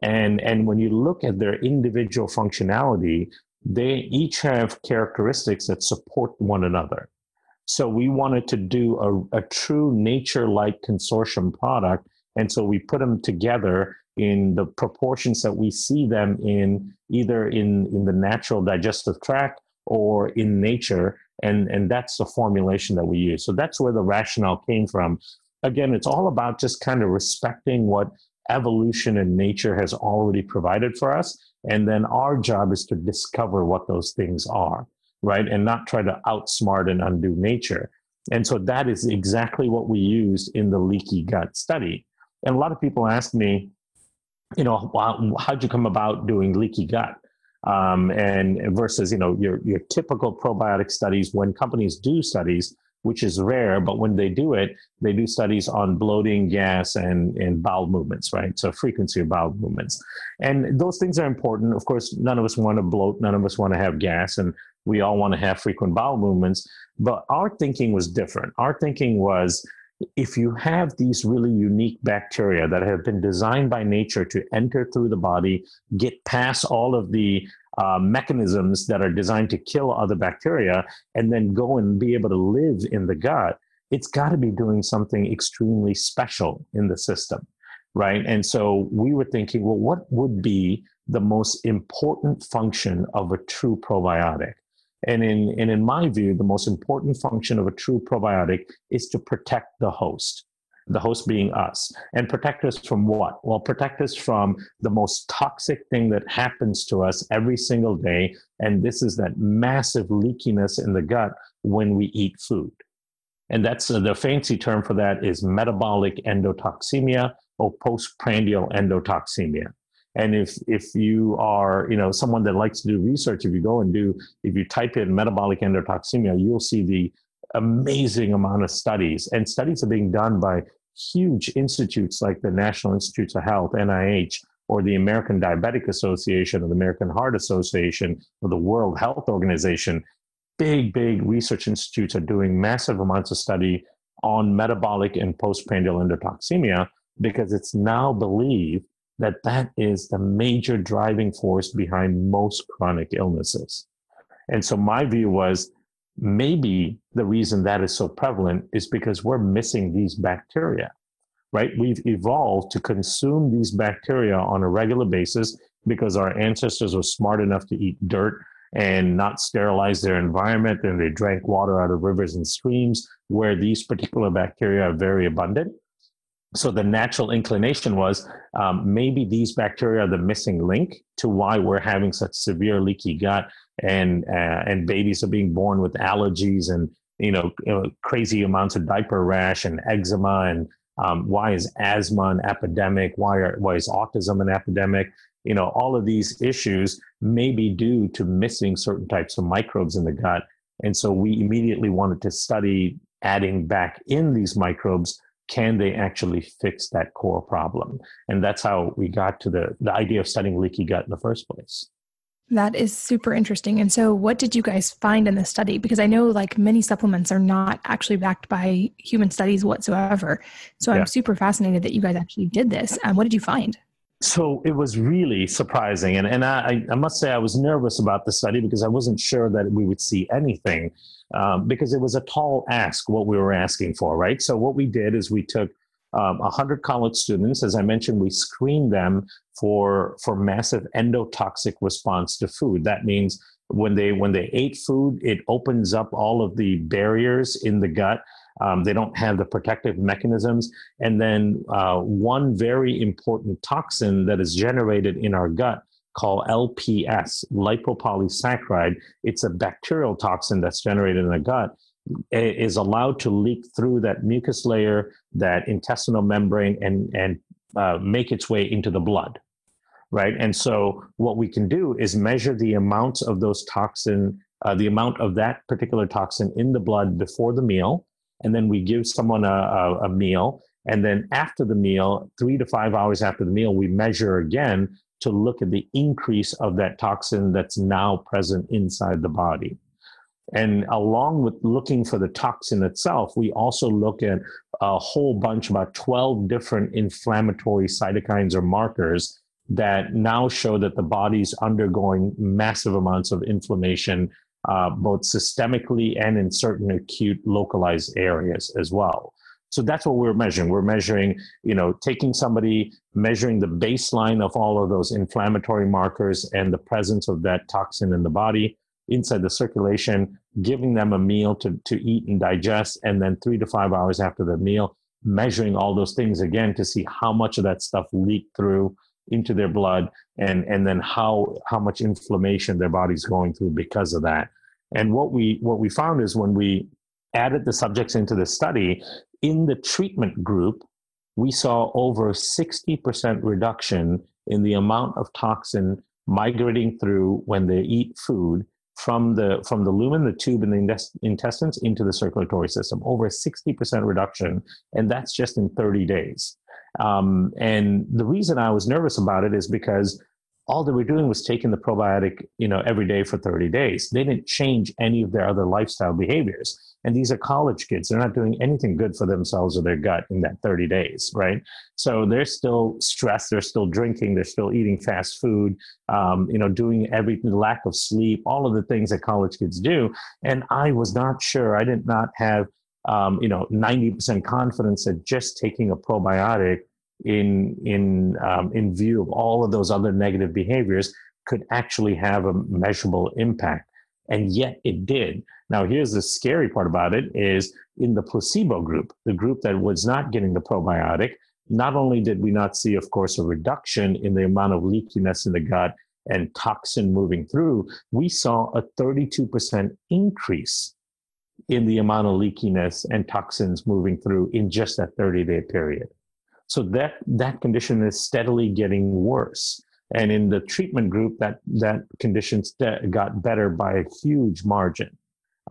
And, and when you look at their individual functionality, they each have characteristics that support one another. So we wanted to do a, a true nature like consortium product. And so we put them together in the proportions that we see them in either in, in the natural digestive tract or in nature. And, and that's the formulation that we use. So that's where the rationale came from. Again, it's all about just kind of respecting what evolution and nature has already provided for us. And then our job is to discover what those things are. right? And not try to outsmart and undo nature. And so that is exactly what we used in the leaky gut study. And a lot of people ask me, you know, how'd you come about doing leaky gut? Um, and versus, you know, your, your typical probiotic studies, when companies do studies, which is rare, but when they do it, they do studies on bloating, gas, and, and bowel movements, right? So frequency of bowel movements. And those things are important. Of course, none of us want to bloat, none of us want to have gas, and we all want to have frequent bowel movements. But our thinking was different. Our thinking was if you have these really unique bacteria that have been designed by nature to enter through the body, get past all of the uh, mechanisms that are designed to kill other bacteria, and then go and be able to live in the gut, it's got to be doing something extremely special in the system, right? And so we were thinking, well, what would be the most important function of a true probiotic? And in, and in my view, the most important function of a true probiotic is to protect the host, the host being us. And protect us from what? Well, protect us from the most toxic thing that happens to us every single day. And this is that massive leakiness in the gut when we eat food. And that's uh, the fancy term for that is metabolic endotoxemia or postprandial endotoxemia. And if if you are you know someone that likes to do research, if you go and do if you type in metabolic endotoxemia, you'll see the amazing amount of studies and studies are being done by huge institutes like the National Institutes of Health (NIH) or the American Diabetic Association or the American Heart Association or the World Health Organization. Big big research institutes are doing massive amounts of study on metabolic and postprandial endotoxemia because it's now believed that that is the major driving force behind most chronic illnesses. And so my view was maybe the reason that is so prevalent is because we're missing these bacteria, right? We've evolved to consume these bacteria on a regular basis because our ancestors were smart enough to eat dirt and not sterilize their environment and they drank water out of rivers and streams where these particular bacteria are very abundant so the natural inclination was um, maybe these bacteria are the missing link to why we're having such severe leaky gut and uh, and babies are being born with allergies and you know, crazy amounts of diaper rash and eczema and um, why is asthma an epidemic? Why are, why is autism an epidemic? You know all of these issues may be due to missing certain types of microbes in the gut. And so we immediately wanted to study adding back in these microbes can they actually fix that core problem? And that's how we got to the, the idea of studying leaky gut in the first place. That is super interesting. And so, what did you guys find in the study? Because I know like many supplements are not actually backed by human studies whatsoever. So, yeah. I'm super fascinated that you guys actually did this. Um, what did you find? So, it was really surprising. And, and I, I must say, I was nervous about the study because I wasn't sure that we would see anything um, because it was a tall ask what we were asking for, right? So what we did is we took um, 100 college students. As I mentioned, we screened them for for massive endotoxic response to food. That means when they when they ate food, it opens up all of the barriers in the gut. Um, they don't have the protective mechanisms. And then uh, one very important toxin that is generated in our gut called LPS, lipopolysaccharide. It's a bacterial toxin that's generated in the gut. Is allowed to leak through that mucus layer, that intestinal membrane, and and uh, make its way into the blood, right? And so what we can do is measure the amounts of those toxin, uh, the amount of that particular toxin in the blood before the meal, and then we give someone a, a, a meal, and then after the meal, three to five hours after the meal, we measure again to look at the increase of that toxin that's now present inside the body. And along with looking for the toxin itself, we also look at a whole bunch, about 12 different inflammatory cytokines or markers that now show that the body's undergoing massive amounts of inflammation, uh, both systemically and in certain acute localized areas as well. So that's what we're measuring. We're measuring, you know, taking somebody, measuring the baseline of all of those inflammatory markers and the presence of that toxin in the body inside the circulation, giving them a meal to, to eat and digest, and then three to five hours after the meal, measuring all those things again to see how much of that stuff leaked through into their blood and, and then how, how much inflammation their body's going through because of that. And what we what we found is when we added the subjects into the study, in the treatment group, we saw over 60% reduction in the amount of toxin migrating through when they eat food from the from the lumen, the tube, and the intestines into the circulatory system. Over a 60% reduction, and that's just in 30 days. Um, and the reason I was nervous about it is because all they were doing was taking the probiotic, you know, every day for 30 days. They didn't change any of their other lifestyle behaviors. And these are college kids. They're not doing anything good for themselves or their gut in that 30 days, right? So they're still stressed. They're still drinking. They're still eating fast food, um, you know, doing everything, lack of sleep, all of the things that college kids do. And I was not sure. I did not have, um, you know, 90% confidence that just taking a probiotic in in um, in view of all of those other negative behaviors could actually have a measurable impact. And yet it did. Now here's the scary part about it is in the placebo group the group that was not getting the probiotic not only did we not see of course a reduction in the amount of leakiness in the gut and toxin moving through we saw a 32% increase in the amount of leakiness and toxins moving through in just that 30 day period so that that condition is steadily getting worse. And in the treatment group, that that condition st- got better by a huge margin.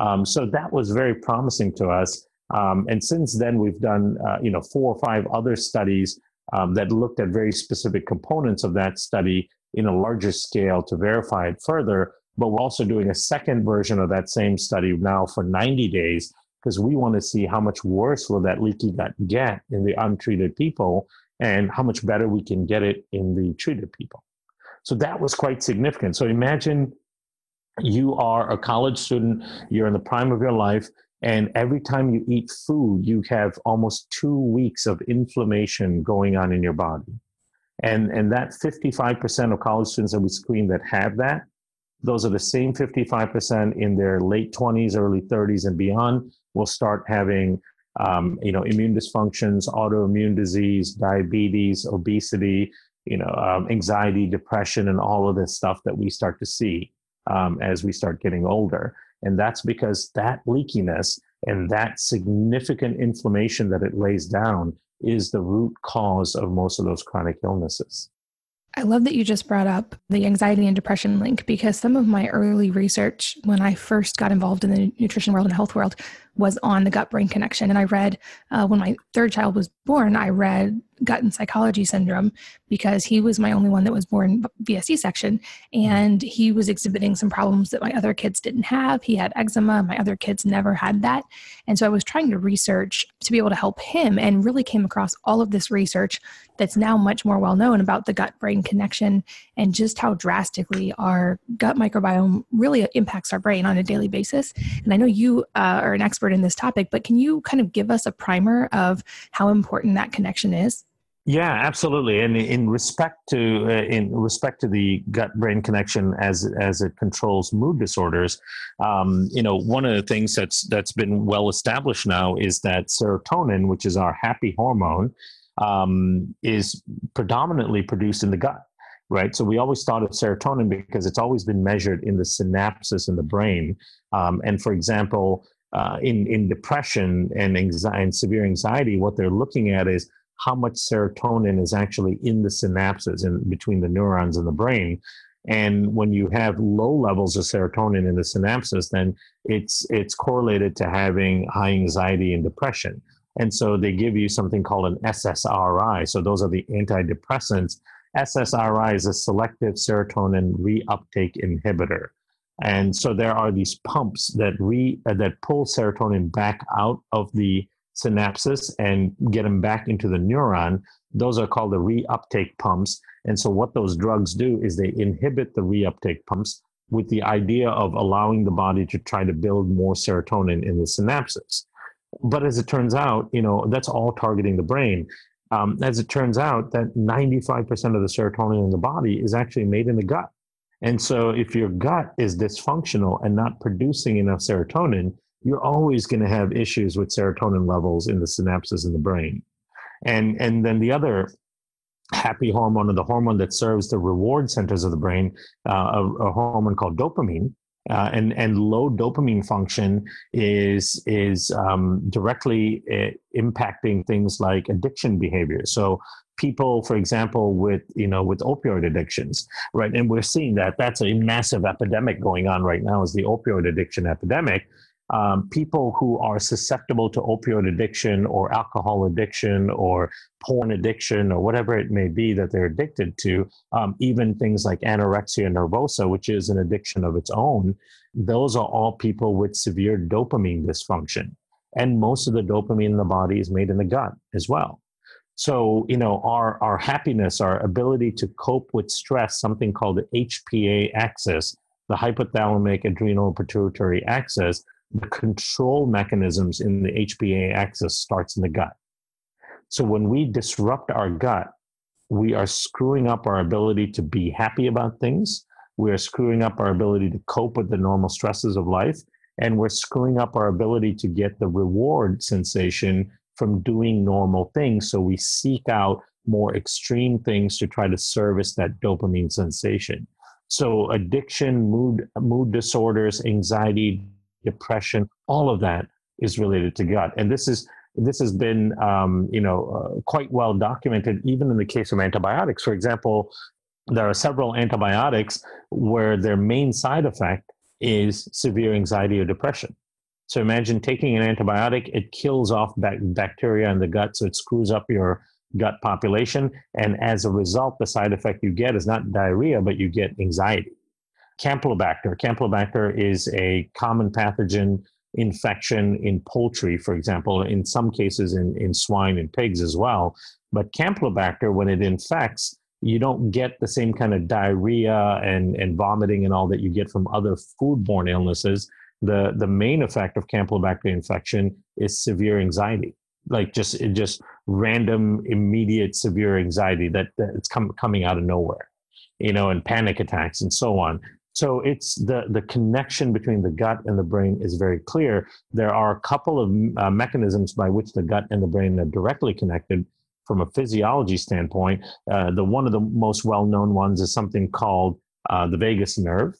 Um, so that was very promising to us. Um, and since then, we've done uh, you know four or five other studies um, that looked at very specific components of that study in a larger scale to verify it further. But we're also doing a second version of that same study now for 90 days because we want to see how much worse will that leaky gut get in the untreated people and how much better we can get it in the treated people. So that was quite significant. So imagine you are a college student, you're in the prime of your life, and every time you eat food, you have almost two weeks of inflammation going on in your body. And, and that 55% of college students that we screen that have that, those are the same 55% in their late 20s, early 30s, and beyond will start having um, you know immune dysfunctions, autoimmune disease, diabetes, obesity, you know um, anxiety, depression, and all of this stuff that we start to see um, as we start getting older. And that's because that leakiness and that significant inflammation that it lays down is the root cause of most of those chronic illnesses. I love that you just brought up the anxiety and depression link because some of my early research when I first got involved in the nutrition world and health world was on the gut brain connection. And I read, uh, when my third child was born, I read gut and psychology syndrome because he was my only one that was born via C section. And he was exhibiting some problems that my other kids didn't have. He had eczema, my other kids never had that. And so I was trying to research to be able to help him and really came across all of this research that's now much more well known about the gut brain connection and just how drastically our gut microbiome really impacts our brain on a daily basis. And I know you uh, are an expert in this topic, but can you kind of give us a primer of how important that connection is? Yeah, absolutely. And in respect to uh, in respect to the gut brain connection as as it controls mood disorders, um, you know, one of the things that's that's been well established now is that serotonin, which is our happy hormone, um, is predominantly produced in the gut. Right. So we always thought of serotonin because it's always been measured in the synapses in the brain. Um, and for example, uh, in in depression and anxiety and severe anxiety, what they're looking at is how much serotonin is actually in the synapses in between the neurons in the brain. And when you have low levels of serotonin in the synapses, then it's it's correlated to having high anxiety and depression. And so they give you something called an SSRI. So those are the antidepressants. SSRI is a selective serotonin reuptake inhibitor. And so there are these pumps that re uh, that pull serotonin back out of the synapses and get them back into the neuron. Those are called the reuptake pumps. And so, what those drugs do is they inhibit the reuptake pumps with the idea of allowing the body to try to build more serotonin in the synapses. But as it turns out, you know, that's all targeting the brain. Um, as it turns out, that 95% of the serotonin in the body is actually made in the gut. And so, if your gut is dysfunctional and not producing enough serotonin, you're always going to have issues with serotonin levels in the synapses in the brain. And, and then the other happy hormone, or the hormone that serves the reward centers of the brain, uh, a, a, hormone called dopamine, Uh, and and low dopamine function is is um, directly uh, impacting things like addiction behavior. So people, for example, with you know with opioid addictions, right? And we're seeing that that's a massive epidemic going on right now. Is the opioid addiction epidemic? um, people who are susceptible to opioid addiction or alcohol addiction or porn addiction or whatever it may be that they're addicted to, um, even things like anorexia nervosa, which is an addiction of its own, those are all people with severe dopamine dysfunction. And most of the dopamine in the body is made in the gut as well. So, you know, our, our happiness, our ability to cope with stress, something called the HPA axis, the hypothalamic adrenal pituitary axis, the control mechanisms in the HPA axis starts in the gut. So when we disrupt our gut, we are screwing up our ability to be happy about things. We are screwing up our ability to cope with the normal stresses of life. And we're screwing up our ability to get the reward sensation from doing normal things. So we seek out more extreme things to try to service that dopamine sensation. So addiction, mood, mood disorders, anxiety, depression, all of that is related to gut. And this is this has been um, you know uh, quite well documented, even in the case of antibiotics. For example, there are several antibiotics where their main side effect is severe anxiety or depression. So imagine taking an antibiotic, it kills off bacteria in the gut, so it screws up your gut population. And as a result, the side effect you get is not diarrhea, but you get anxiety. Campylobacter. Campylobacter is a common pathogen infection in poultry, for example, in some cases in, in swine and pigs as well. But Campylobacter, when it infects, you don't get the same kind of diarrhea and, and vomiting and all that you get from other foodborne illnesses. The, the main effect of Campylobacter infection is severe anxiety, like just just random, immediate, severe anxiety that, that it's com- coming out of nowhere, you know, and panic attacks and so on. So it's the, the connection between the gut and the brain is very clear. There are a couple of uh, mechanisms by which the gut and the brain are directly connected from a physiology standpoint. Uh, the one of the most well-known ones is something called uh, the vagus nerve.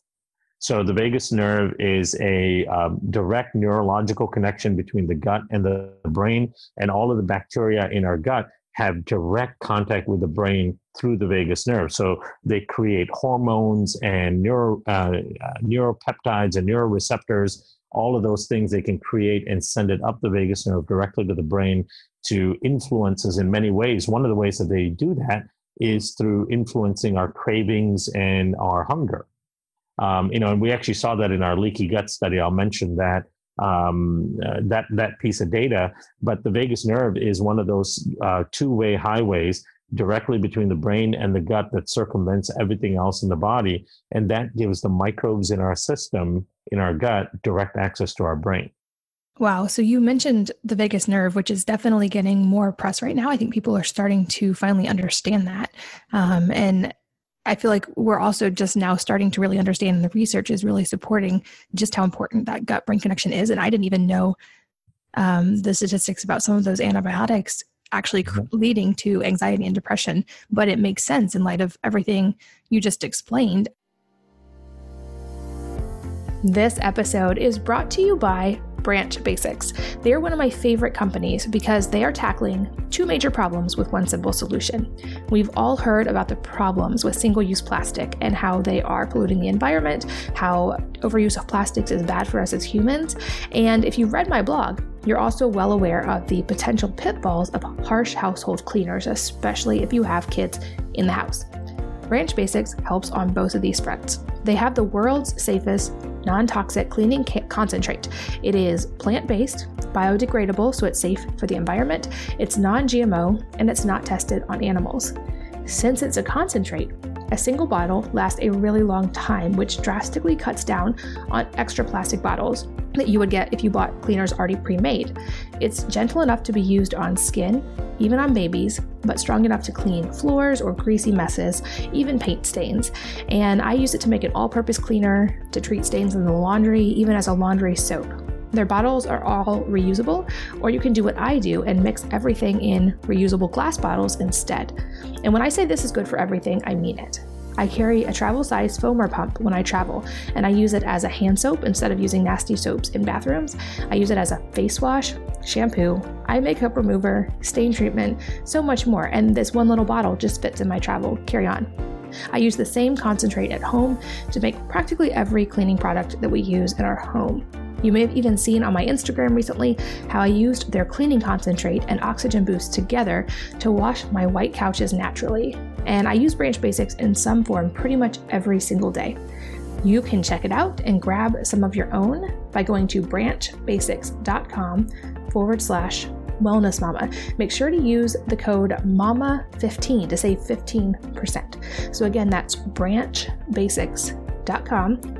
So the vagus nerve is a um, direct neurological connection between the gut and the brain, and all of the bacteria in our gut have direct contact with the brain through the vagus nerve. So they create hormones and neuro, uh, uh, neuropeptides and neuroreceptors, all of those things they can create and send it up the vagus nerve directly to the brain to influence us in many ways. One of the ways that they do that is through influencing our cravings and our hunger. Um, you know, and we actually saw that in our leaky gut study. I'll mention that um, uh, that that piece of data. But the vagus nerve is one of those uh, two-way highways directly between the brain and the gut that circumvents everything else in the body, and that gives the microbes in our system, in our gut, direct access to our brain. Wow. So you mentioned the vagus nerve, which is definitely getting more press right now. I think people are starting to finally understand that. Um, and I feel like we're also just now starting to really understand, and the research is really supporting just how important that gut brain connection is. And I didn't even know um, the statistics about some of those antibiotics actually mm-hmm. leading to anxiety and depression, but it makes sense in light of everything you just explained. This episode is brought to you by Branch Basics. They are one of my favorite companies because they are tackling two major problems with one simple solution. We've all heard about the problems with single use plastic and how they are polluting the environment, how overuse of plastics is bad for us as humans. And if you've read my blog, you're also well aware of the potential pitfalls of harsh household cleaners, especially if you have kids in the house. Branch Basics helps on both of these fronts. They have the world's safest non toxic cleaning concentrate. It is plant based, biodegradable, so it's safe for the environment, it's non GMO, and it's not tested on animals. Since it's a concentrate, a single bottle lasts a really long time, which drastically cuts down on extra plastic bottles that you would get if you bought cleaners already pre made. It's gentle enough to be used on skin, even on babies, but strong enough to clean floors or greasy messes, even paint stains. And I use it to make an all purpose cleaner, to treat stains in the laundry, even as a laundry soap. Their bottles are all reusable, or you can do what I do and mix everything in reusable glass bottles instead. And when I say this is good for everything, I mean it. I carry a travel size foamer pump when I travel, and I use it as a hand soap instead of using nasty soaps in bathrooms. I use it as a face wash, shampoo, eye makeup remover, stain treatment, so much more, and this one little bottle just fits in my travel carry on. I use the same concentrate at home to make practically every cleaning product that we use in our home. You may have even seen on my Instagram recently how I used their cleaning concentrate and oxygen boost together to wash my white couches naturally. And I use Branch Basics in some form pretty much every single day. You can check it out and grab some of your own by going to branchbasics.com forward slash wellness mama. Make sure to use the code MAMA15 to save 15%. So again, that's branchbasics.com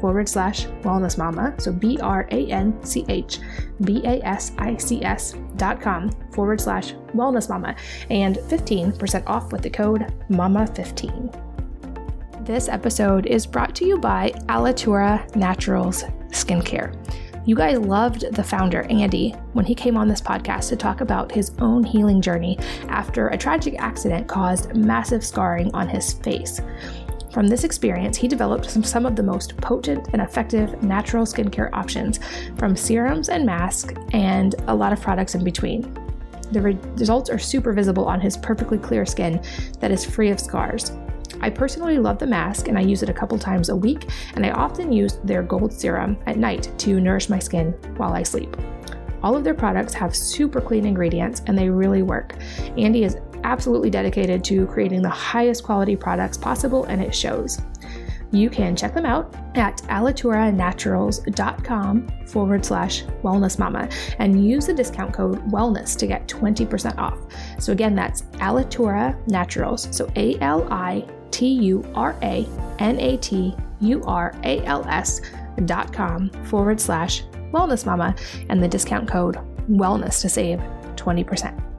forward slash wellness mama. So B R A N C H B A S I C S dot com forward slash wellness mama and 15% off with the code MAMA15. This episode is brought to you by Alitura Naturals Skincare. You guys loved the founder, Andy, when he came on this podcast to talk about his own healing journey after a tragic accident caused massive scarring on his face. From this experience, he developed some, some of the most potent and effective natural skincare options, from serums and masks, and a lot of products in between. The re- results are super visible on his perfectly clear skin that is free of scars. I personally love the mask and I use it a couple times a week, and I often use their gold serum at night to nourish my skin while I sleep. All of their products have super clean ingredients and they really work. Andy is absolutely dedicated to creating the highest quality products possible and it shows. You can check them out at alituranaturals.com forward slash wellness mama and use the discount code wellness to get 20% off. So again, that's Alitura Naturals. So A L I T U R A N A T U R A L S dot com forward slash wellness mama and the discount code wellness to save 20%.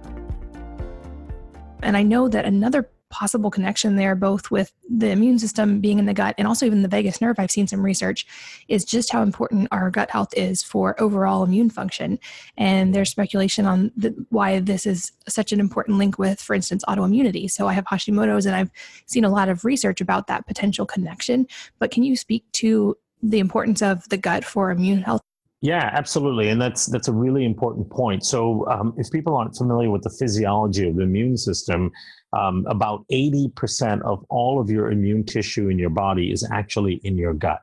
And I know that another possible connection there, both with the immune system being in the gut and also even the vagus nerve. I've seen some research is just how important our gut health is for overall immune function. And there's speculation on the, why this is such an important link with, for instance, autoimmunity. So I have Hashimoto's and I've seen a lot of research about that potential connection. But can you speak to the importance of the gut for immune health? Yeah, absolutely, and that's that's a really important point. So, um, if people aren't familiar with the physiology of the immune system, um, about eighty percent of all of your immune tissue in your body is actually in your gut,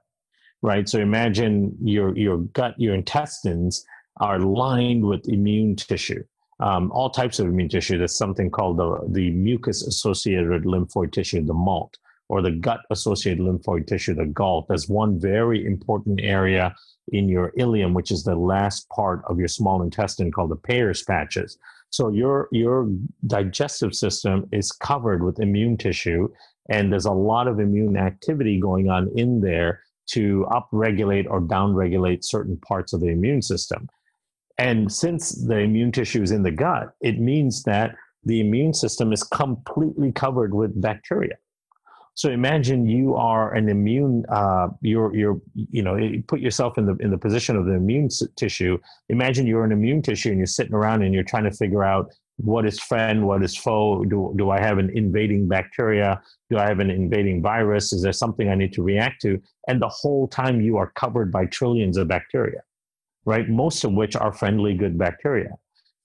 right? So, imagine your your gut, your intestines are lined with immune tissue, um, all types of immune tissue. There's something called the the mucus associated lymphoid tissue, the MALT, or the gut associated lymphoid tissue, the GALT. That's one very important area in your ileum, which is the last part of your small intestine called the Peyer's patches. So your your digestive system is covered with immune tissue, and there's a lot of immune activity going on in there to upregulate or downregulate certain parts of the immune system. And since the immune tissue is in the gut, it means that the immune system is completely covered with bacteria. So imagine you are an immune, uh, you're, you're, you know, you put yourself in the in the position of the immune tissue. Imagine you're an immune tissue and you're sitting around and you're trying to figure out what is friend, what is foe. Do do I have an invading bacteria? Do I have an invading virus? Is there something I need to react to? And the whole time you are covered by trillions of bacteria, right? Most of which are friendly, good bacteria.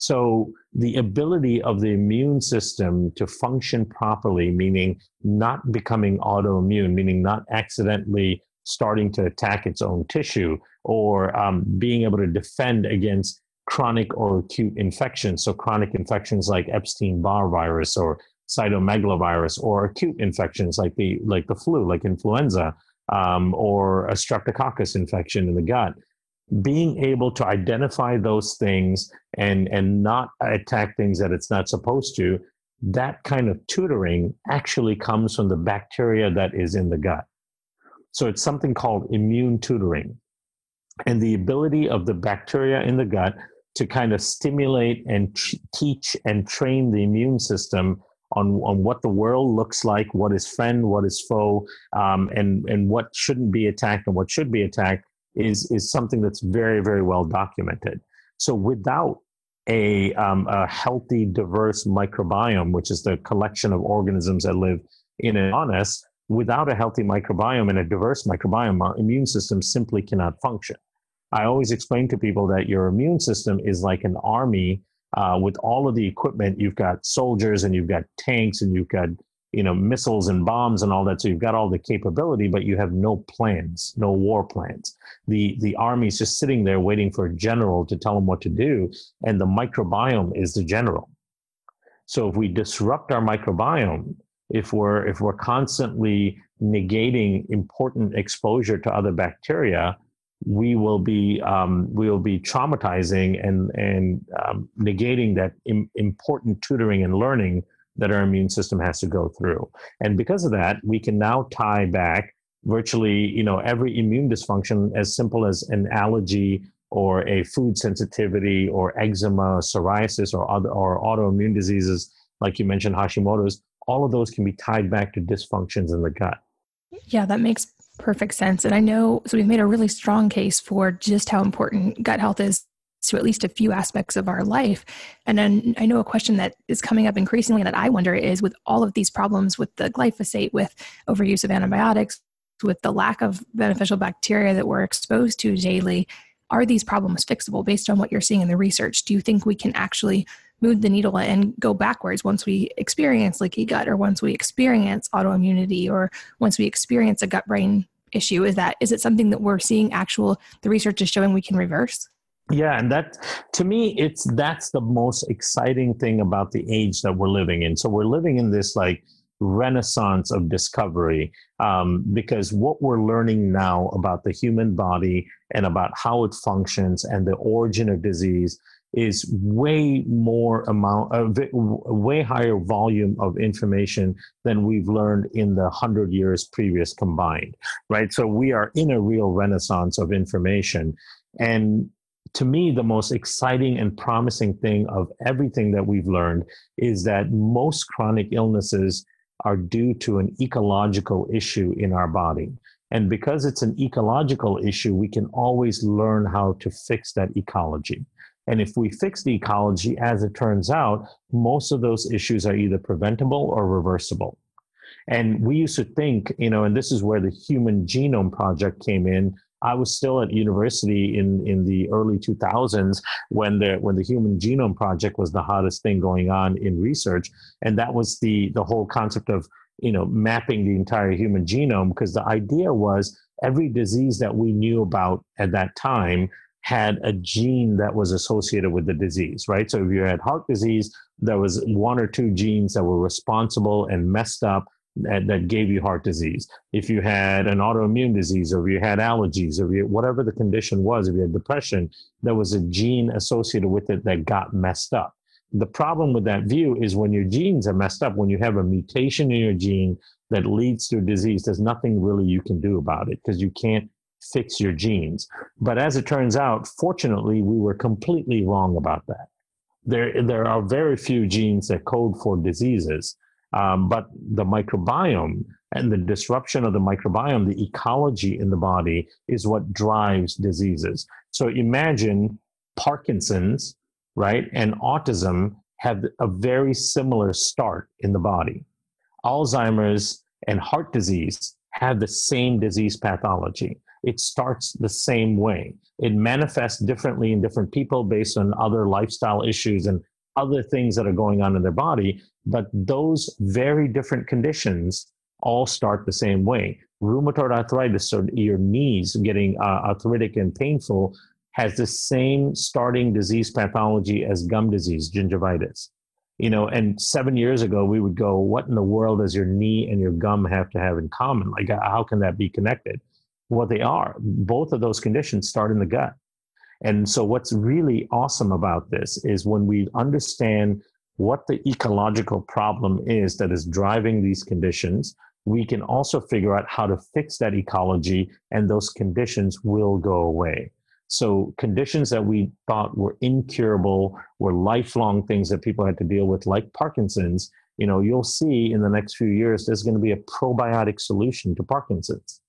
So the ability of the immune system to function properly, meaning not becoming autoimmune, meaning not accidentally starting to attack its own tissue, or um, being able to defend against chronic or acute infections. So chronic infections like Epstein-Barr virus or cytomegalovirus, or acute infections like the like the flu, like influenza, um, or a streptococcus infection in the gut being able to identify those things and and not attack things that it's not supposed to that kind of tutoring actually comes from the bacteria that is in the gut. So it's something called immune tutoring. And the ability of the bacteria in the gut to kind of stimulate and t- teach and train the immune system on, on what the world looks like, what is friend, what is foe, um, and, and what shouldn't be attacked and what should be attacked is is something that's very very well documented. So without a, um, a healthy, diverse microbiome, which is the collection of organisms that live in and on us, without a healthy microbiome and a diverse microbiome, our immune system simply cannot function. I always explain to people that your immune system is like an army uh, with all of the equipment. You've got soldiers and you've got tanks and you've got you know missiles and bombs and all that. So you've got all the capability, but you have no plans, no war plans. The the army's just sitting there waiting for a general to tell them what to do, and the microbiome is the general. So if we disrupt our microbiome, if we're if we're constantly negating important exposure to other bacteria, we will be um, we will be traumatizing and and um, negating that Im- important tutoring and learning that our immune system has to go through. And because of that, we can now tie back virtually you know every immune dysfunction as simple as an allergy or a food sensitivity or eczema, psoriasis, or other or autoimmune diseases like you mentioned Hashimoto's. All of those can be tied back to dysfunctions in the gut. Yeah, that makes perfect sense. And I know, so we've made a really strong case for just how important gut health is to at least a few aspects of our life. And then I know a question that is coming up increasingly that I wonder is with all of these problems with the glyphosate, with overuse of antibiotics, with the lack of beneficial bacteria that we're exposed to daily, are these problems fixable based on what you're seeing in the research? Do you think we can actually move the needle and go backwards once we experience leaky gut or once we experience autoimmunity or once we experience a gut brain issue is that is it something that we're seeing actual the research is showing we can reverse yeah and that to me it's that's the most exciting thing about the age that we're living in. So we're living in this like renaissance of discovery um, because what we're learning now about the human body and about how it functions and the origin of disease is way more amount of way higher volume of information than we've learned in the 100 years previous combined right? So we are in a real renaissance of information. And to me the most exciting and promising thing of everything that we've learned is that most chronic illnesses are due to an ecological issue in our body and because it's an ecological issue we can always learn how to fix that ecology and if we fix the ecology, as it turns out, most of those issues are either preventable or reversible. And we used to think, you know, and this is where the Human Genome Project came in. I was still at university in, in the early 2000s when the when the Human Genome Project was the hottest thing going on in research, and that was the the whole concept of you know mapping the entire human genome because the idea was every disease that we knew about at that time had a gene that was associated with the disease, right? So if you had heart disease, there was one or two genes that were responsible and messed up that, that gave you heart disease. If you had an autoimmune disease, or if you had allergies, or you, whatever the condition was, if you had depression, there was a gene associated with it that got messed up. The problem with that view is when your genes are messed up, when you have a mutation in your gene that leads to a disease, there's nothing really you can do about it because you can't fix your genes. But as it turns out, fortunately, we were completely wrong about that. There, there are very few genes that code for diseases, um, but the microbiome and the disruption of the microbiome, the ecology in the body, is what drives diseases. So imagine Parkinson's, right, and autism have a very similar start in the body. Alzheimer's and heart disease have the same disease pathology it starts the same way. It manifests differently in different people based on other lifestyle issues and other things that are going on in their body. But those very different conditions all start the same way. Rheumatoid arthritis, so your knees getting uh, arthritic and painful, has the same starting disease pathology as gum disease, gingivitis. You know, and seven years ago, we would go, What in the world does your knee and your gum have to have in common? Like, how can that be connected? what they are. Both of those conditions start in the gut. And so, what's really awesome about this is when we understand what the ecological problem is that is driving these conditions, we can also figure out how to fix that ecology, and those conditions will go away. So, conditions that we thought were incurable, were lifelong things that people had to deal with, like Parkinson's, you know, you'll see in the next few years there's going to be a probiotic solution to Parkinson's.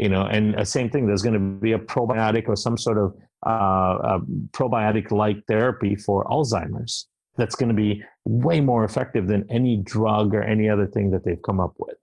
You know and uh, same thing there's going to be a probiotic or some sort of uh, probiotic like therapy for alzheimer's that's going to be way more effective than any drug or any other thing that they've come up with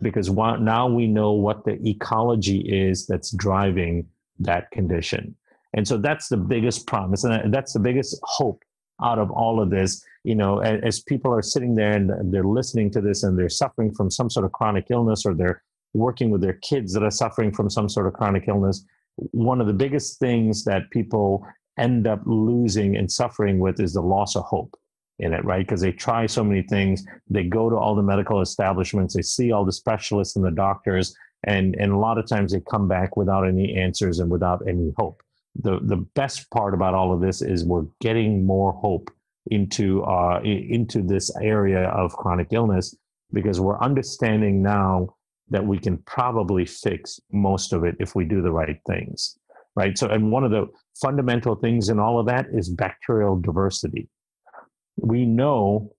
because now we know what the ecology is that's driving that condition. And so that's the biggest promise, and uh, that's the biggest hope out of all of this. You know, as, as people are sitting there and they're listening to this and they're suffering from some sort of chronic illness or they're working with their kids that are suffering from some sort of chronic illness, one of the biggest things that people end up losing and suffering with is the loss of hope in it, right? Because they try so many things. They go to all the medical establishments, they see all the specialists and the doctors, and, and a lot of times they come back without any answers and without any hope. The, the best part about all of this is we're getting more hope into uh, into this area of chronic illness because we're understanding now that we can probably fix most of it if we do the right things right? So and one of the fundamental things in all of that is bacterial diversity. We know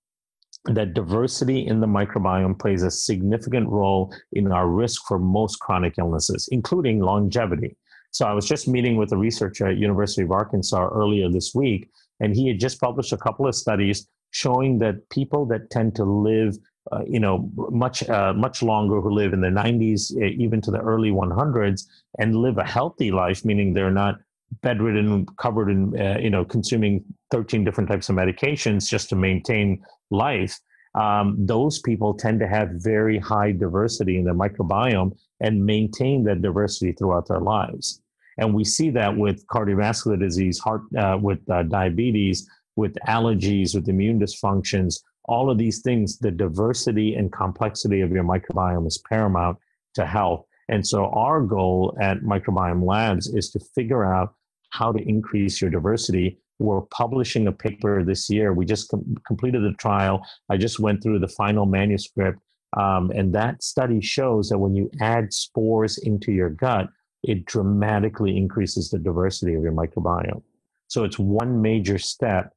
that diversity in the microbiome plays a significant role in our risk for most chronic illnesses including longevity. So i was just meeting with a researcher at university of arkansas earlier this week and he had just published a couple of studies showing that people that tend to live uh, you know, much uh, much longer who live in the 90s, even to the early 100s, and live a healthy life, meaning they're not bedridden, covered in, uh, you know, consuming 13 different types of medications just to maintain life. Um, those people tend to have very high diversity in their microbiome and maintain that diversity throughout their lives. And we see that with cardiovascular disease, heart, uh, with uh, diabetes, with allergies, with immune dysfunctions, all of these things, the diversity and complexity of your microbiome is paramount to health. And so, our goal at Microbiome Labs is to figure out how to increase your diversity. We're publishing a paper this year. We just com- completed the trial. I just went through the final manuscript. Um, and that study shows that when you add spores into your gut, it dramatically increases the diversity of your microbiome. So, it's one major step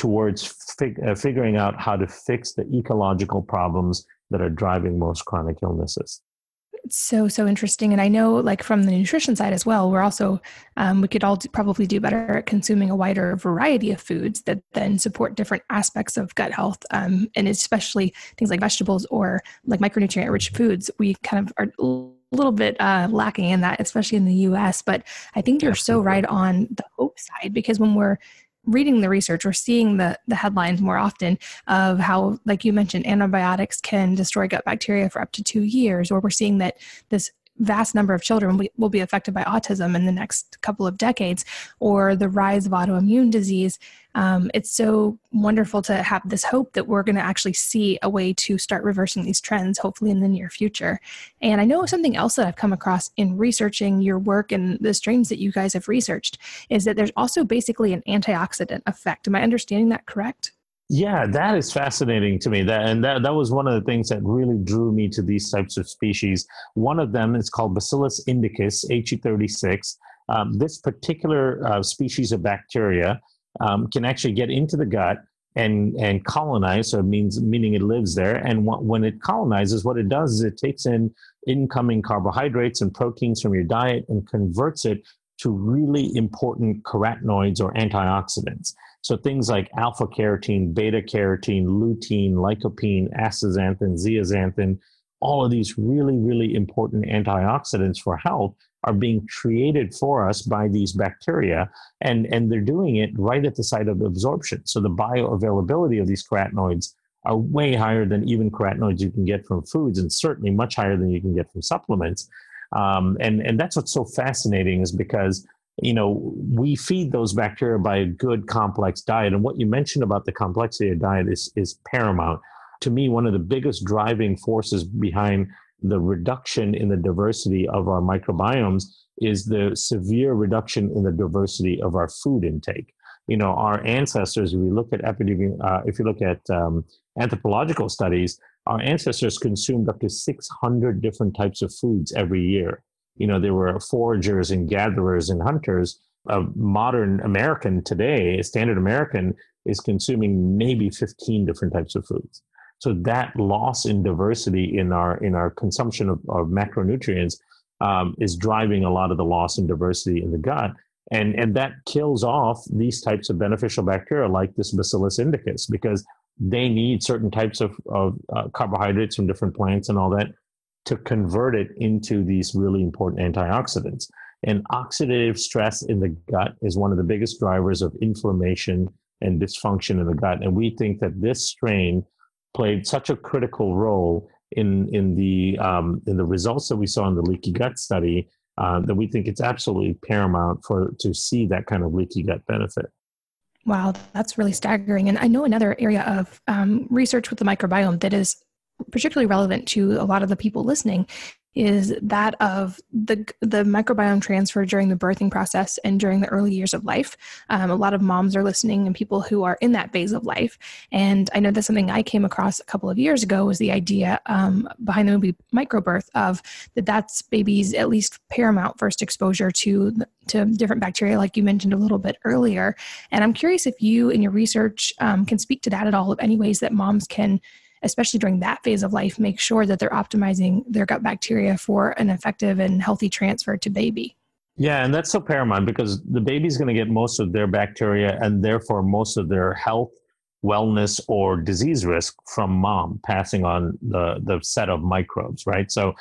towards fig- uh, figuring out how to fix the ecological problems that are driving most chronic illnesses. It's so so interesting, and I know, like from the nutrition side as well, we're also um, we could all do, probably do better at consuming a wider variety of foods that then support different aspects of gut health, um, and especially things like vegetables or like micronutrient rich foods. We kind of are a little bit uh, lacking in that, especially in the U.S. But I think you're Absolutely. so right on the hope side because when we're reading the research or seeing the, the headlines more often of how, like you mentioned, antibiotics can destroy gut bacteria for up to two years, or we're seeing that this vast number of children will be affected by autism in the next couple of decades, or the rise of autoimmune disease. Um, it's so wonderful to have this hope that we're going to actually see a way to start reversing these trends, hopefully in the near future. And I know something else that I've come across in researching your work and the strains that you guys have researched is that there's also basically an antioxidant effect. Am I understanding that correct? Yeah, that is fascinating to me. That and that, that was one of the things that really drew me to these types of species. One of them is called Bacillus indicus, HE36. Um, this particular uh, species of bacteria um, can actually get into the gut and and colonize. So it means meaning it lives there. And when it colonizes, what it does is it takes in incoming carbohydrates and proteins from your diet and converts it to really important carotenoids or antioxidants. So things like alpha carotene, beta carotene, lutein, lycopene, astaxanthin, zeaxanthin, all of these really, really important antioxidants for health are being created for us by these bacteria and, and they're doing it right at the site of absorption. So the bioavailability of these carotenoids are way higher than even carotenoids you can get from foods and certainly much higher than you can get from supplements. Um, and, and that's what's so fascinating is because you know, we feed those bacteria by a good complex diet. And what you mentioned about the complexity of diet is, is paramount. To me, one of the biggest driving forces behind the reduction in the diversity of our microbiomes is the severe reduction in the diversity of our food intake. You know, our ancestors, if we look at epidemic, uh, if you look at um, anthropological studies, our ancestors consumed up to 600 different types of foods every year you know, there were foragers and gatherers and hunters. A modern American today, a standard American, is consuming maybe 15 different types of foods. So that loss in diversity in our in our consumption of, of macronutrients um, is driving a lot of the loss in diversity in the gut, and and that kills off these types of beneficial bacteria like this Bacillus indicus because they need certain types of, of uh, carbohydrates from different plants and all that to convert it into these really important antioxidants. And oxidative stress in the gut is one of the biggest drivers of inflammation and dysfunction in the gut. And we think that this strain played such a critical role in in the um, in the results that we saw in the leaky gut study uh, that we think it's absolutely paramount for to see that kind of leaky gut benefit. Wow, that's really staggering. And I know another area of um, research with the microbiome that is particularly relevant to a lot of the people listening is that of the the microbiome transfer during the birthing process and during the early years of life. Um, a lot of moms are listening and people who are in that phase of life. And I know that's something I came across a couple of years ago was the idea um, behind the movie Microbirth of that that's baby's at least paramount first exposure to to different bacteria, like you mentioned a little bit earlier. And I'm curious if you, in your research, um, can speak to that at all of any ways that moms can especially during that phase of life, make sure that they're optimizing their gut bacteria for an effective and healthy transfer to baby. Yeah, and that's so paramount because the baby's going to get most of their bacteria and therefore most of their health, wellness, or disease risk from mom passing on the, the set of microbes, right? So,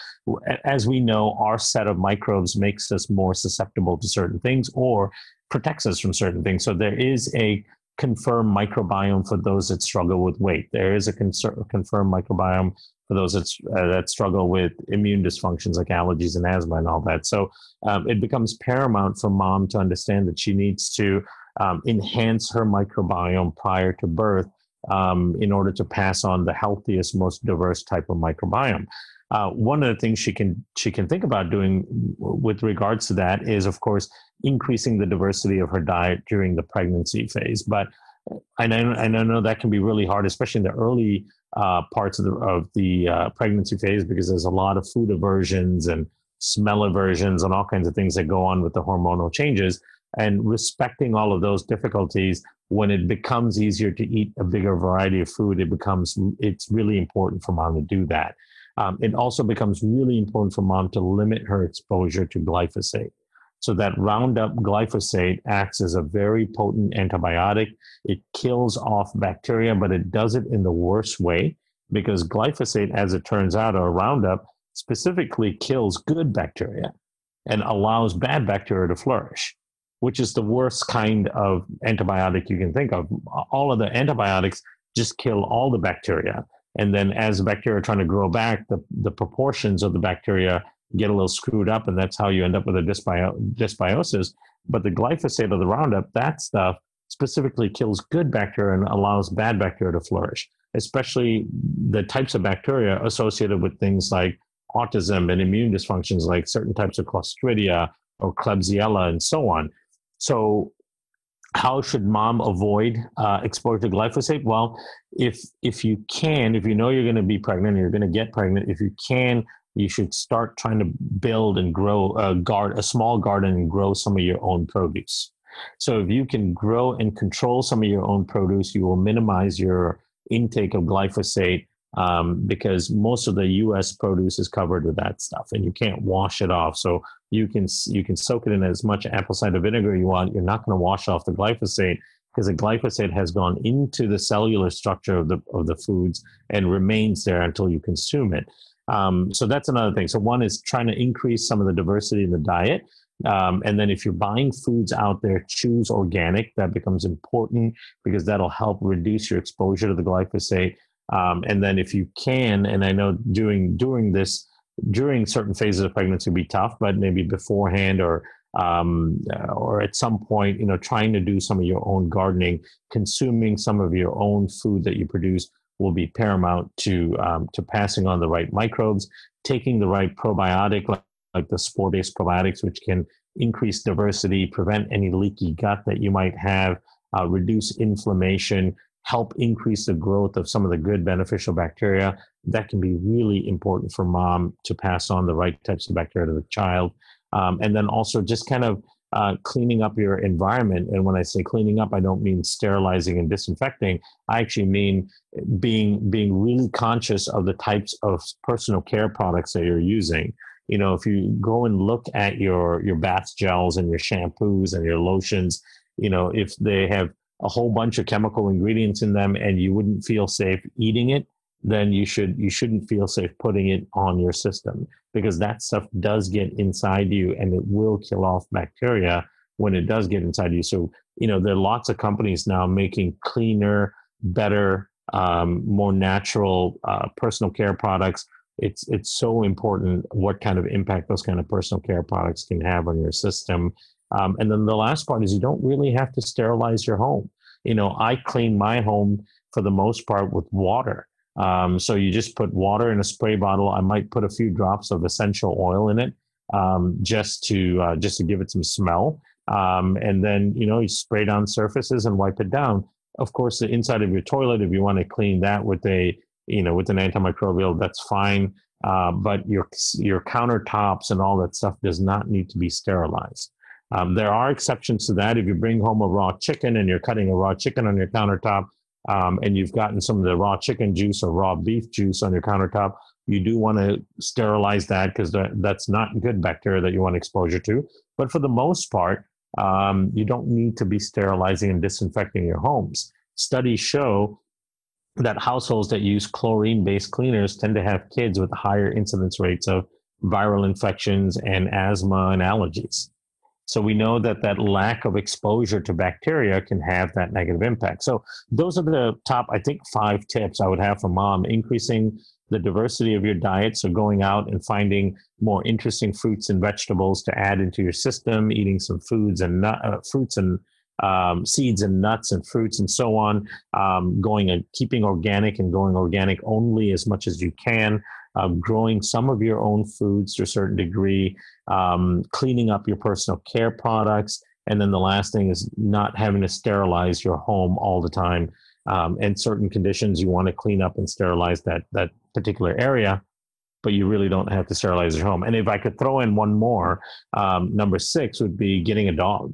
as we know, our set of microbes makes us more susceptible to certain things or protects us from certain things. So, there is a confirmed microbiome for those that struggle with weight. There is a confirmed microbiome for those that, uh, that struggle with immune dysfunctions like allergies and asthma and all that. So um, it becomes paramount for mom to understand that she needs to um, enhance her microbiome prior to birth um, in order to pass on the healthiest, most diverse type of microbiome. Uh, one of the things she can she can think about doing with regards to that is, of course, increasing the diversity of her diet during the pregnancy phase. But I know, I know that can be really hard, especially in the early uh, parts of the of the uh, pregnancy phase, because there's a lot of food aversions and smell aversions and all kinds of things that go on with the hormonal changes. And respecting all of those difficulties, when it becomes easier to eat a bigger variety of food, it becomes it's really important for mom to do that. Um, it also becomes really important for mom to limit her exposure to glyphosate. So that Roundup glyphosate acts as a very potent antibiotic. It kills off bacteria, but it does it in the worst way because glyphosate, as it turns out, or Roundup specifically kills good bacteria and allows bad bacteria to flourish, which is the worst kind of antibiotic you can think of. All of the antibiotics just kill all the bacteria. And then as the bacteria are trying to grow back, the, the proportions of the bacteria get a little screwed up, and that's how you end up with a dysbio- dysbiosis. But the glyphosate of the Roundup, that stuff specifically kills good bacteria and allows bad bacteria to flourish, especially the types of bacteria associated with things like autism and immune dysfunctions, like certain types of Clostridia or Klebsiella and so on. So, how should mom avoid uh, exposure to glyphosate? Well, if if you can, if you know you're going to be pregnant, you're going to get pregnant. If you can you should start trying to build and grow a guard a small garden and grow some of your own produce so if you can grow and control some of your own produce you will minimize your intake of glyphosate um, because most of the U.S. produce is covered with that stuff, and you can't wash it off. So you can you can soak it in as much apple cider vinegar you want. You're not going to wash off the glyphosate because the glyphosate has gone into the cellular structure of the of the foods and remains there until you consume it. Um, so that's another thing. So one is trying to increase some of the diversity in the diet. Um, and then if you're buying foods out there, choose organic. That becomes important because that'll help reduce your exposure to the glyphosate. Um, and then if you can, and I know during during this during certain phases of pregnancy will be tough, but maybe beforehand or um, or at some point, you know, trying to do some of your own gardening, consuming some of your own food that you produce will be paramount to um, to passing on the right microbes, taking the right probiotic like, like the spore-based probiotics, which can increase diversity, prevent any leaky gut that you might have, uh, reduce inflammation, help increase the growth of some of the good beneficial bacteria. That can be really important for mom to pass on the right types of bacteria to the child. Um, and then also just kind of uh, cleaning up your environment. And when I say cleaning up, I don't mean sterilizing and disinfecting. I actually mean being being really conscious of the types of personal care products that you're using. You know, if you go and look at your your bath gels and your shampoos and your lotions, you know, if they have a whole bunch of chemical ingredients in them and you wouldn't feel safe eating it, then you should you shouldn't feel safe putting it on your system because that stuff does get inside you and it will kill off bacteria when it does get inside you. So you know there are lots of companies now making cleaner, better, um, more natural uh, personal care products. It's it's so important what kind of impact those kind of personal care products can have on your system. Um, and then the last part is you don't really have to sterilize your home. You know, I clean my home for the most part with water. Um, so you just put water in a spray bottle. I might put a few drops of essential oil in it um, just to uh, just to give it some smell. Um, and then you know you spray down surfaces and wipe it down. Of course, the inside of your toilet, if you want to clean that with a you know with an antimicrobial, that's fine. Uh, but your your countertops and all that stuff does not need to be sterilized. Um, there are exceptions to that. If you bring home a raw chicken and you're cutting a raw chicken on your countertop, um, and you've gotten some of the raw chicken juice or raw beef juice on your countertop, you do want to sterilize that because that, that's not good bacteria that you want exposure to. But for the most part, um, you don't need to be sterilizing and disinfecting your homes. Studies show that households that use chlorine based cleaners tend to have kids with higher incidence rates of viral infections and asthma and allergies. So we know that that lack of exposure to bacteria can have that negative impact. So those are the top, I think, five tips I would have for mom: increasing the diversity of your diet. So going out and finding more interesting fruits and vegetables to add into your system, eating some foods and nut, uh, fruits and um, seeds and nuts and fruits and so on. Um, going and keeping organic and going organic only as much as you can uh, growing some of your own foods to a certain degree, um, cleaning up your personal care products, and then the last thing is not having to sterilize your home all the time. Um, and certain conditions, you want to clean up and sterilize that that particular area, but you really don't have to sterilize your home. And if I could throw in one more, um, number six would be getting a dog.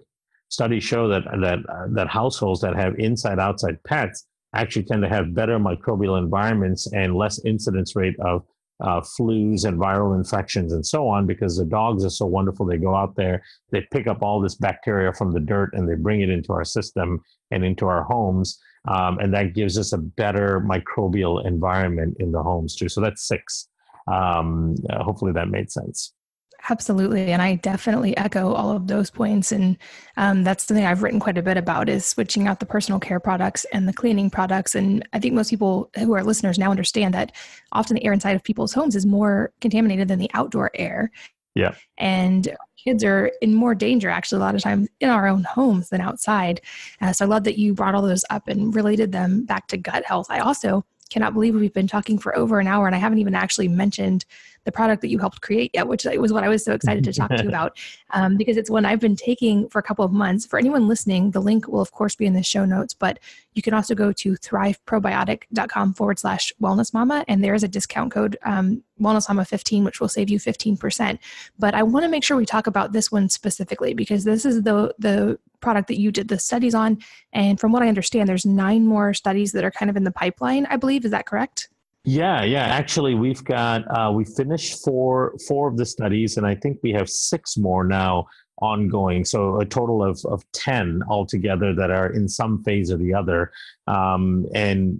Studies show that that uh, that households that have inside outside pets actually tend to have better microbial environments and less incidence rate of uh, flus and viral infections and so on because the dogs are so wonderful. They go out there, they pick up all this bacteria from the dirt and they bring it into our system and into our homes. Um, and that gives us a better microbial environment in the homes too. So that's six. Um, uh, hopefully that made sense. Absolutely. And I definitely echo all of those points. And um, that's something I've written quite a bit about is switching out the personal care products and the cleaning products. And I think most people who are listeners now understand that often the air inside of people's homes is more contaminated than the outdoor air. Yeah. And kids are in more danger actually a lot of times in our own homes than outside. Uh, so I love that you brought all those up and related them back to gut health. I also cannot believe we've been talking for over an hour and I haven't even actually mentioned the product that you helped create yet, which was what I was so excited to talk to you about um, because it's one I've been taking for a couple of months. For anyone listening, the link will, of course, be in the show notes, but you can also go to thriveprobiotic.com forward slash wellness mama, and there is a discount code, um, wellness mama 15, which will save you 15%. But I want to make sure we talk about this one specifically because this is the, the product that you did the studies on. And from what I understand, there's nine more studies that are kind of in the pipeline, I believe. Is that correct? Yeah, yeah. Actually, we've got uh, we finished four four of the studies, and I think we have six more now ongoing. So a total of of ten altogether that are in some phase or the other. Um, and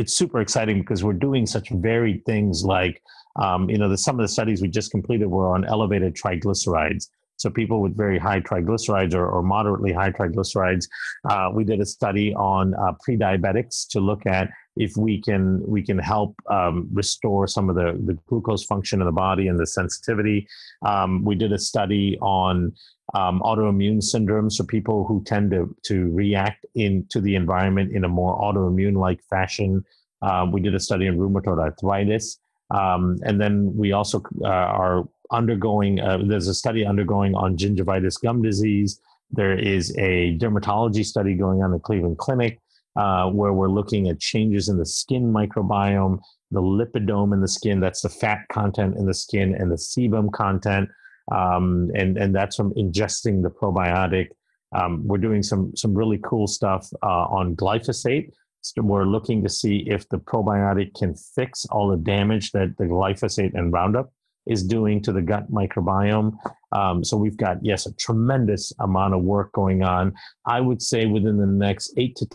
it's super exciting because we're doing such varied things like. Um, you know, the, some of the studies we just completed were on elevated triglycerides. So people with very high triglycerides or, or moderately high triglycerides, uh, we did a study on uh, pre-diabetics to look at if we can we can help um, restore some of the, the glucose function in the body and the sensitivity. Um, we did a study on um, autoimmune syndromes, so people who tend to to react into the environment in a more autoimmune like fashion. Um, we did a study on rheumatoid arthritis, um, and then we also uh, are undergoing. Uh, there's a study undergoing on gingivitis gum disease. There is a dermatology study going on at Cleveland Clinic uh, where we're looking at changes in the skin microbiome, the lipidome in the skin, that's the fat content in the skin, and the sebum content. Um, and, and that's from ingesting the probiotic. Um, we're doing some, some really cool stuff uh, on glyphosate. So we're looking to see if the probiotic can fix all the damage that the glyphosate and Roundup is doing to the gut microbiome. Um, so we've got, yes, a tremendous amount of work going on. I would say within the next eight to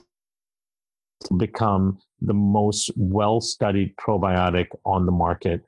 become the most well studied probiotic on the market.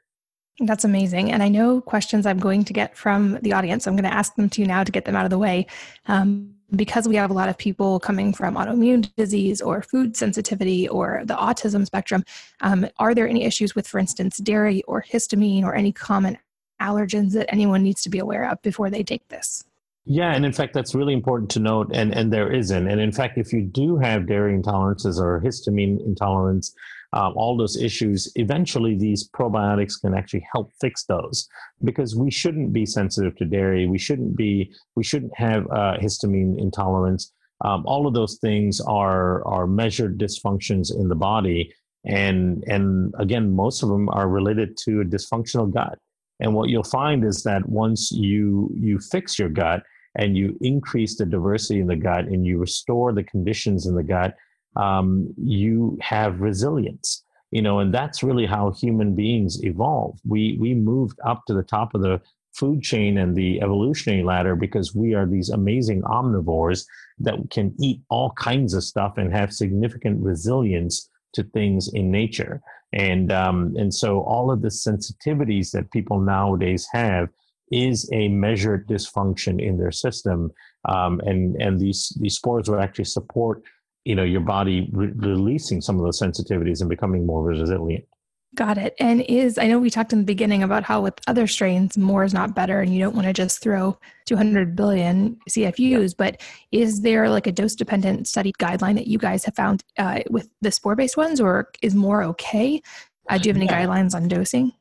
That's amazing. And I know questions I'm going to get from the audience. I'm going to ask them to you now to get them out of the way. Um, because we have a lot of people coming from autoimmune disease or food sensitivity or the autism spectrum, um, are there any issues with, for instance, dairy or histamine or any common allergens that anyone needs to be aware of before they take this? Yeah, and in fact, that's really important to note, and, and there isn't. And in fact, if you do have dairy intolerances or histamine intolerance, um, all those issues, eventually these probiotics can actually help fix those because we shouldn't be sensitive to dairy. We shouldn't be, we shouldn't have uh, histamine intolerance. Um, all of those things are, are measured dysfunctions in the body. And, and again, most of them are related to a dysfunctional gut. And what you'll find is that once you, you fix your gut, and you increase the diversity in the gut and you restore the conditions in the gut, um, you have resilience. You know, and that's really how human beings evolve. We we moved up to the top of the food chain and the evolutionary ladder because we are these amazing omnivores that can eat all kinds of stuff and have significant resilience to things in nature. And um, and so all of the sensitivities that people nowadays have is a measured dysfunction in their system, um, and and these these spores will actually support you know your body re- releasing some of those sensitivities and becoming more resilient. Got it. And is I know we talked in the beginning about how with other strains more is not better, and you don't want to just throw 200 billion CFUs. Yeah. But is there like a dose dependent study guideline that you guys have found uh, with the spore based ones, or is more okay? Uh, do you have any yeah. guidelines on dosing?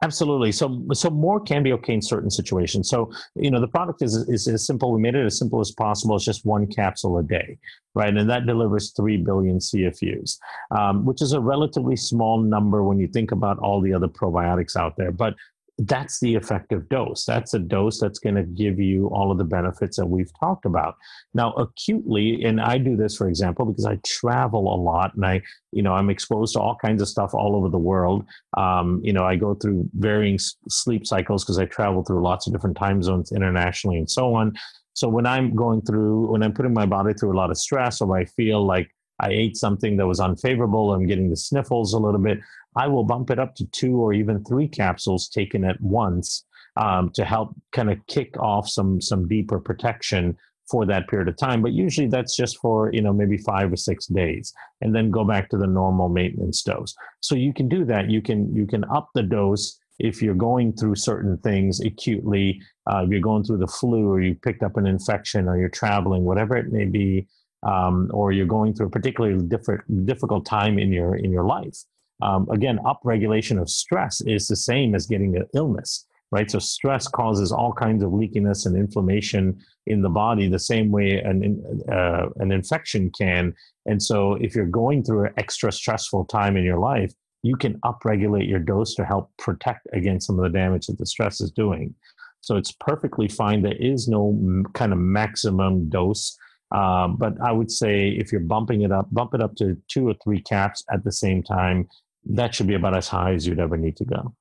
Absolutely. So, so more can be okay in certain situations. So, you know, the product is, is as simple. We made it as simple as possible. It's just one capsule a day, right? And that delivers 3 billion CFUs, um, which is a relatively small number when you think about all the other probiotics out there. But that's the effective dose. That's a dose that's going to give you all of the benefits that we've talked about. Now, acutely, and I do this, for example, because I travel a lot and I, you know, I'm exposed to all kinds of stuff all over the world. Um, you know, I go through varying sleep cycles because I travel through lots of different time zones internationally and so on. So when I'm going through, when I'm putting my body through a lot of stress or I feel like I ate something that was unfavorable, I'm getting the sniffles a little bit, I will bump it up to two or even three capsules taken at once um, to help kind of kick off some some deeper protection for that period of time. But usually that's just for you know maybe five or six days, and then go back to the normal maintenance dose. So you can do that. You can you can up the dose if you're going through certain things acutely. Uh, if you're going through the flu, or you picked up an infection, or you're traveling, whatever it may be. Um, or you're going through a particularly different, difficult time in your in your life, um, again, upregulation of stress is the same as getting an illness, right? So stress causes all kinds of leakiness and inflammation in the body, the same way an uh, an infection can. And so, if you're going through an extra stressful time in your life, you can upregulate your dose to help protect against some of the damage that the stress is doing. So it's perfectly fine. There is no kind of maximum dose. Um, but I would say if you're bumping it up, bump it up to two or three caps at the same time that should be about as high as you'd ever need to go.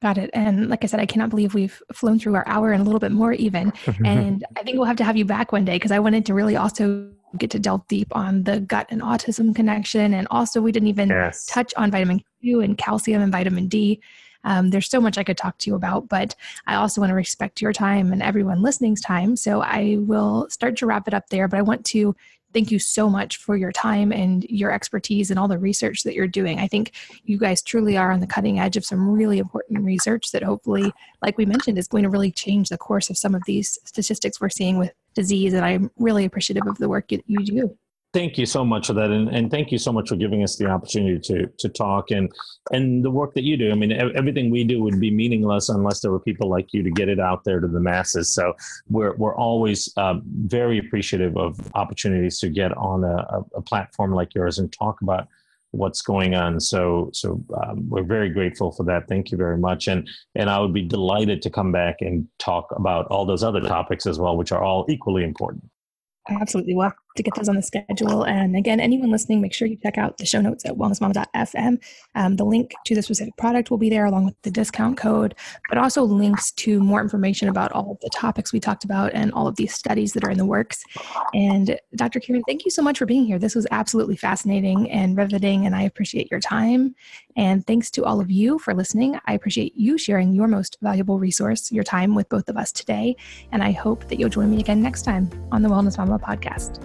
Got it. And like I said, I cannot believe we've flown through our hour and a little bit more even. and I think we'll have to have you back one day because I wanted to really also get to delve deep on the gut and autism connection. And also, we didn't even yes. touch on vitamin Q and calcium and vitamin D. Um, there's so much I could talk to you about, but I also want to respect your time and everyone listening's time. So I will start to wrap it up there. But I want to thank you so much for your time and your expertise and all the research that you're doing. I think you guys truly are on the cutting edge of some really important research that hopefully, like we mentioned, is going to really change the course of some of these statistics we're seeing with disease. And I'm really appreciative of the work you, you do. Thank you so much for that, and, and thank you so much for giving us the opportunity to to talk and and the work that you do. I mean, everything we do would be meaningless unless there were people like you to get it out there to the masses. So we're we're always uh, very appreciative of opportunities to get on a, a, platform like yours and talk about what's going on. So so um, we're very grateful for that. Thank you very much, and and I would be delighted to come back and talk about all those other topics as well, which are all equally important. Absolutely. Well, to get those on the schedule. And again, anyone listening, make sure you check out the show notes at wellnessmama.fm. Um, the link to the specific product will be there along with the discount code, but also links to more information about all of the topics we talked about and all of these studies that are in the works. And Dr. Kiran, thank you so much for being here. This was absolutely fascinating and riveting, and I appreciate your time. And thanks to all of you for listening. I appreciate you sharing your most valuable resource, your time with both of us today. And I hope that you'll join me again next time on the Wellness Mama podcast.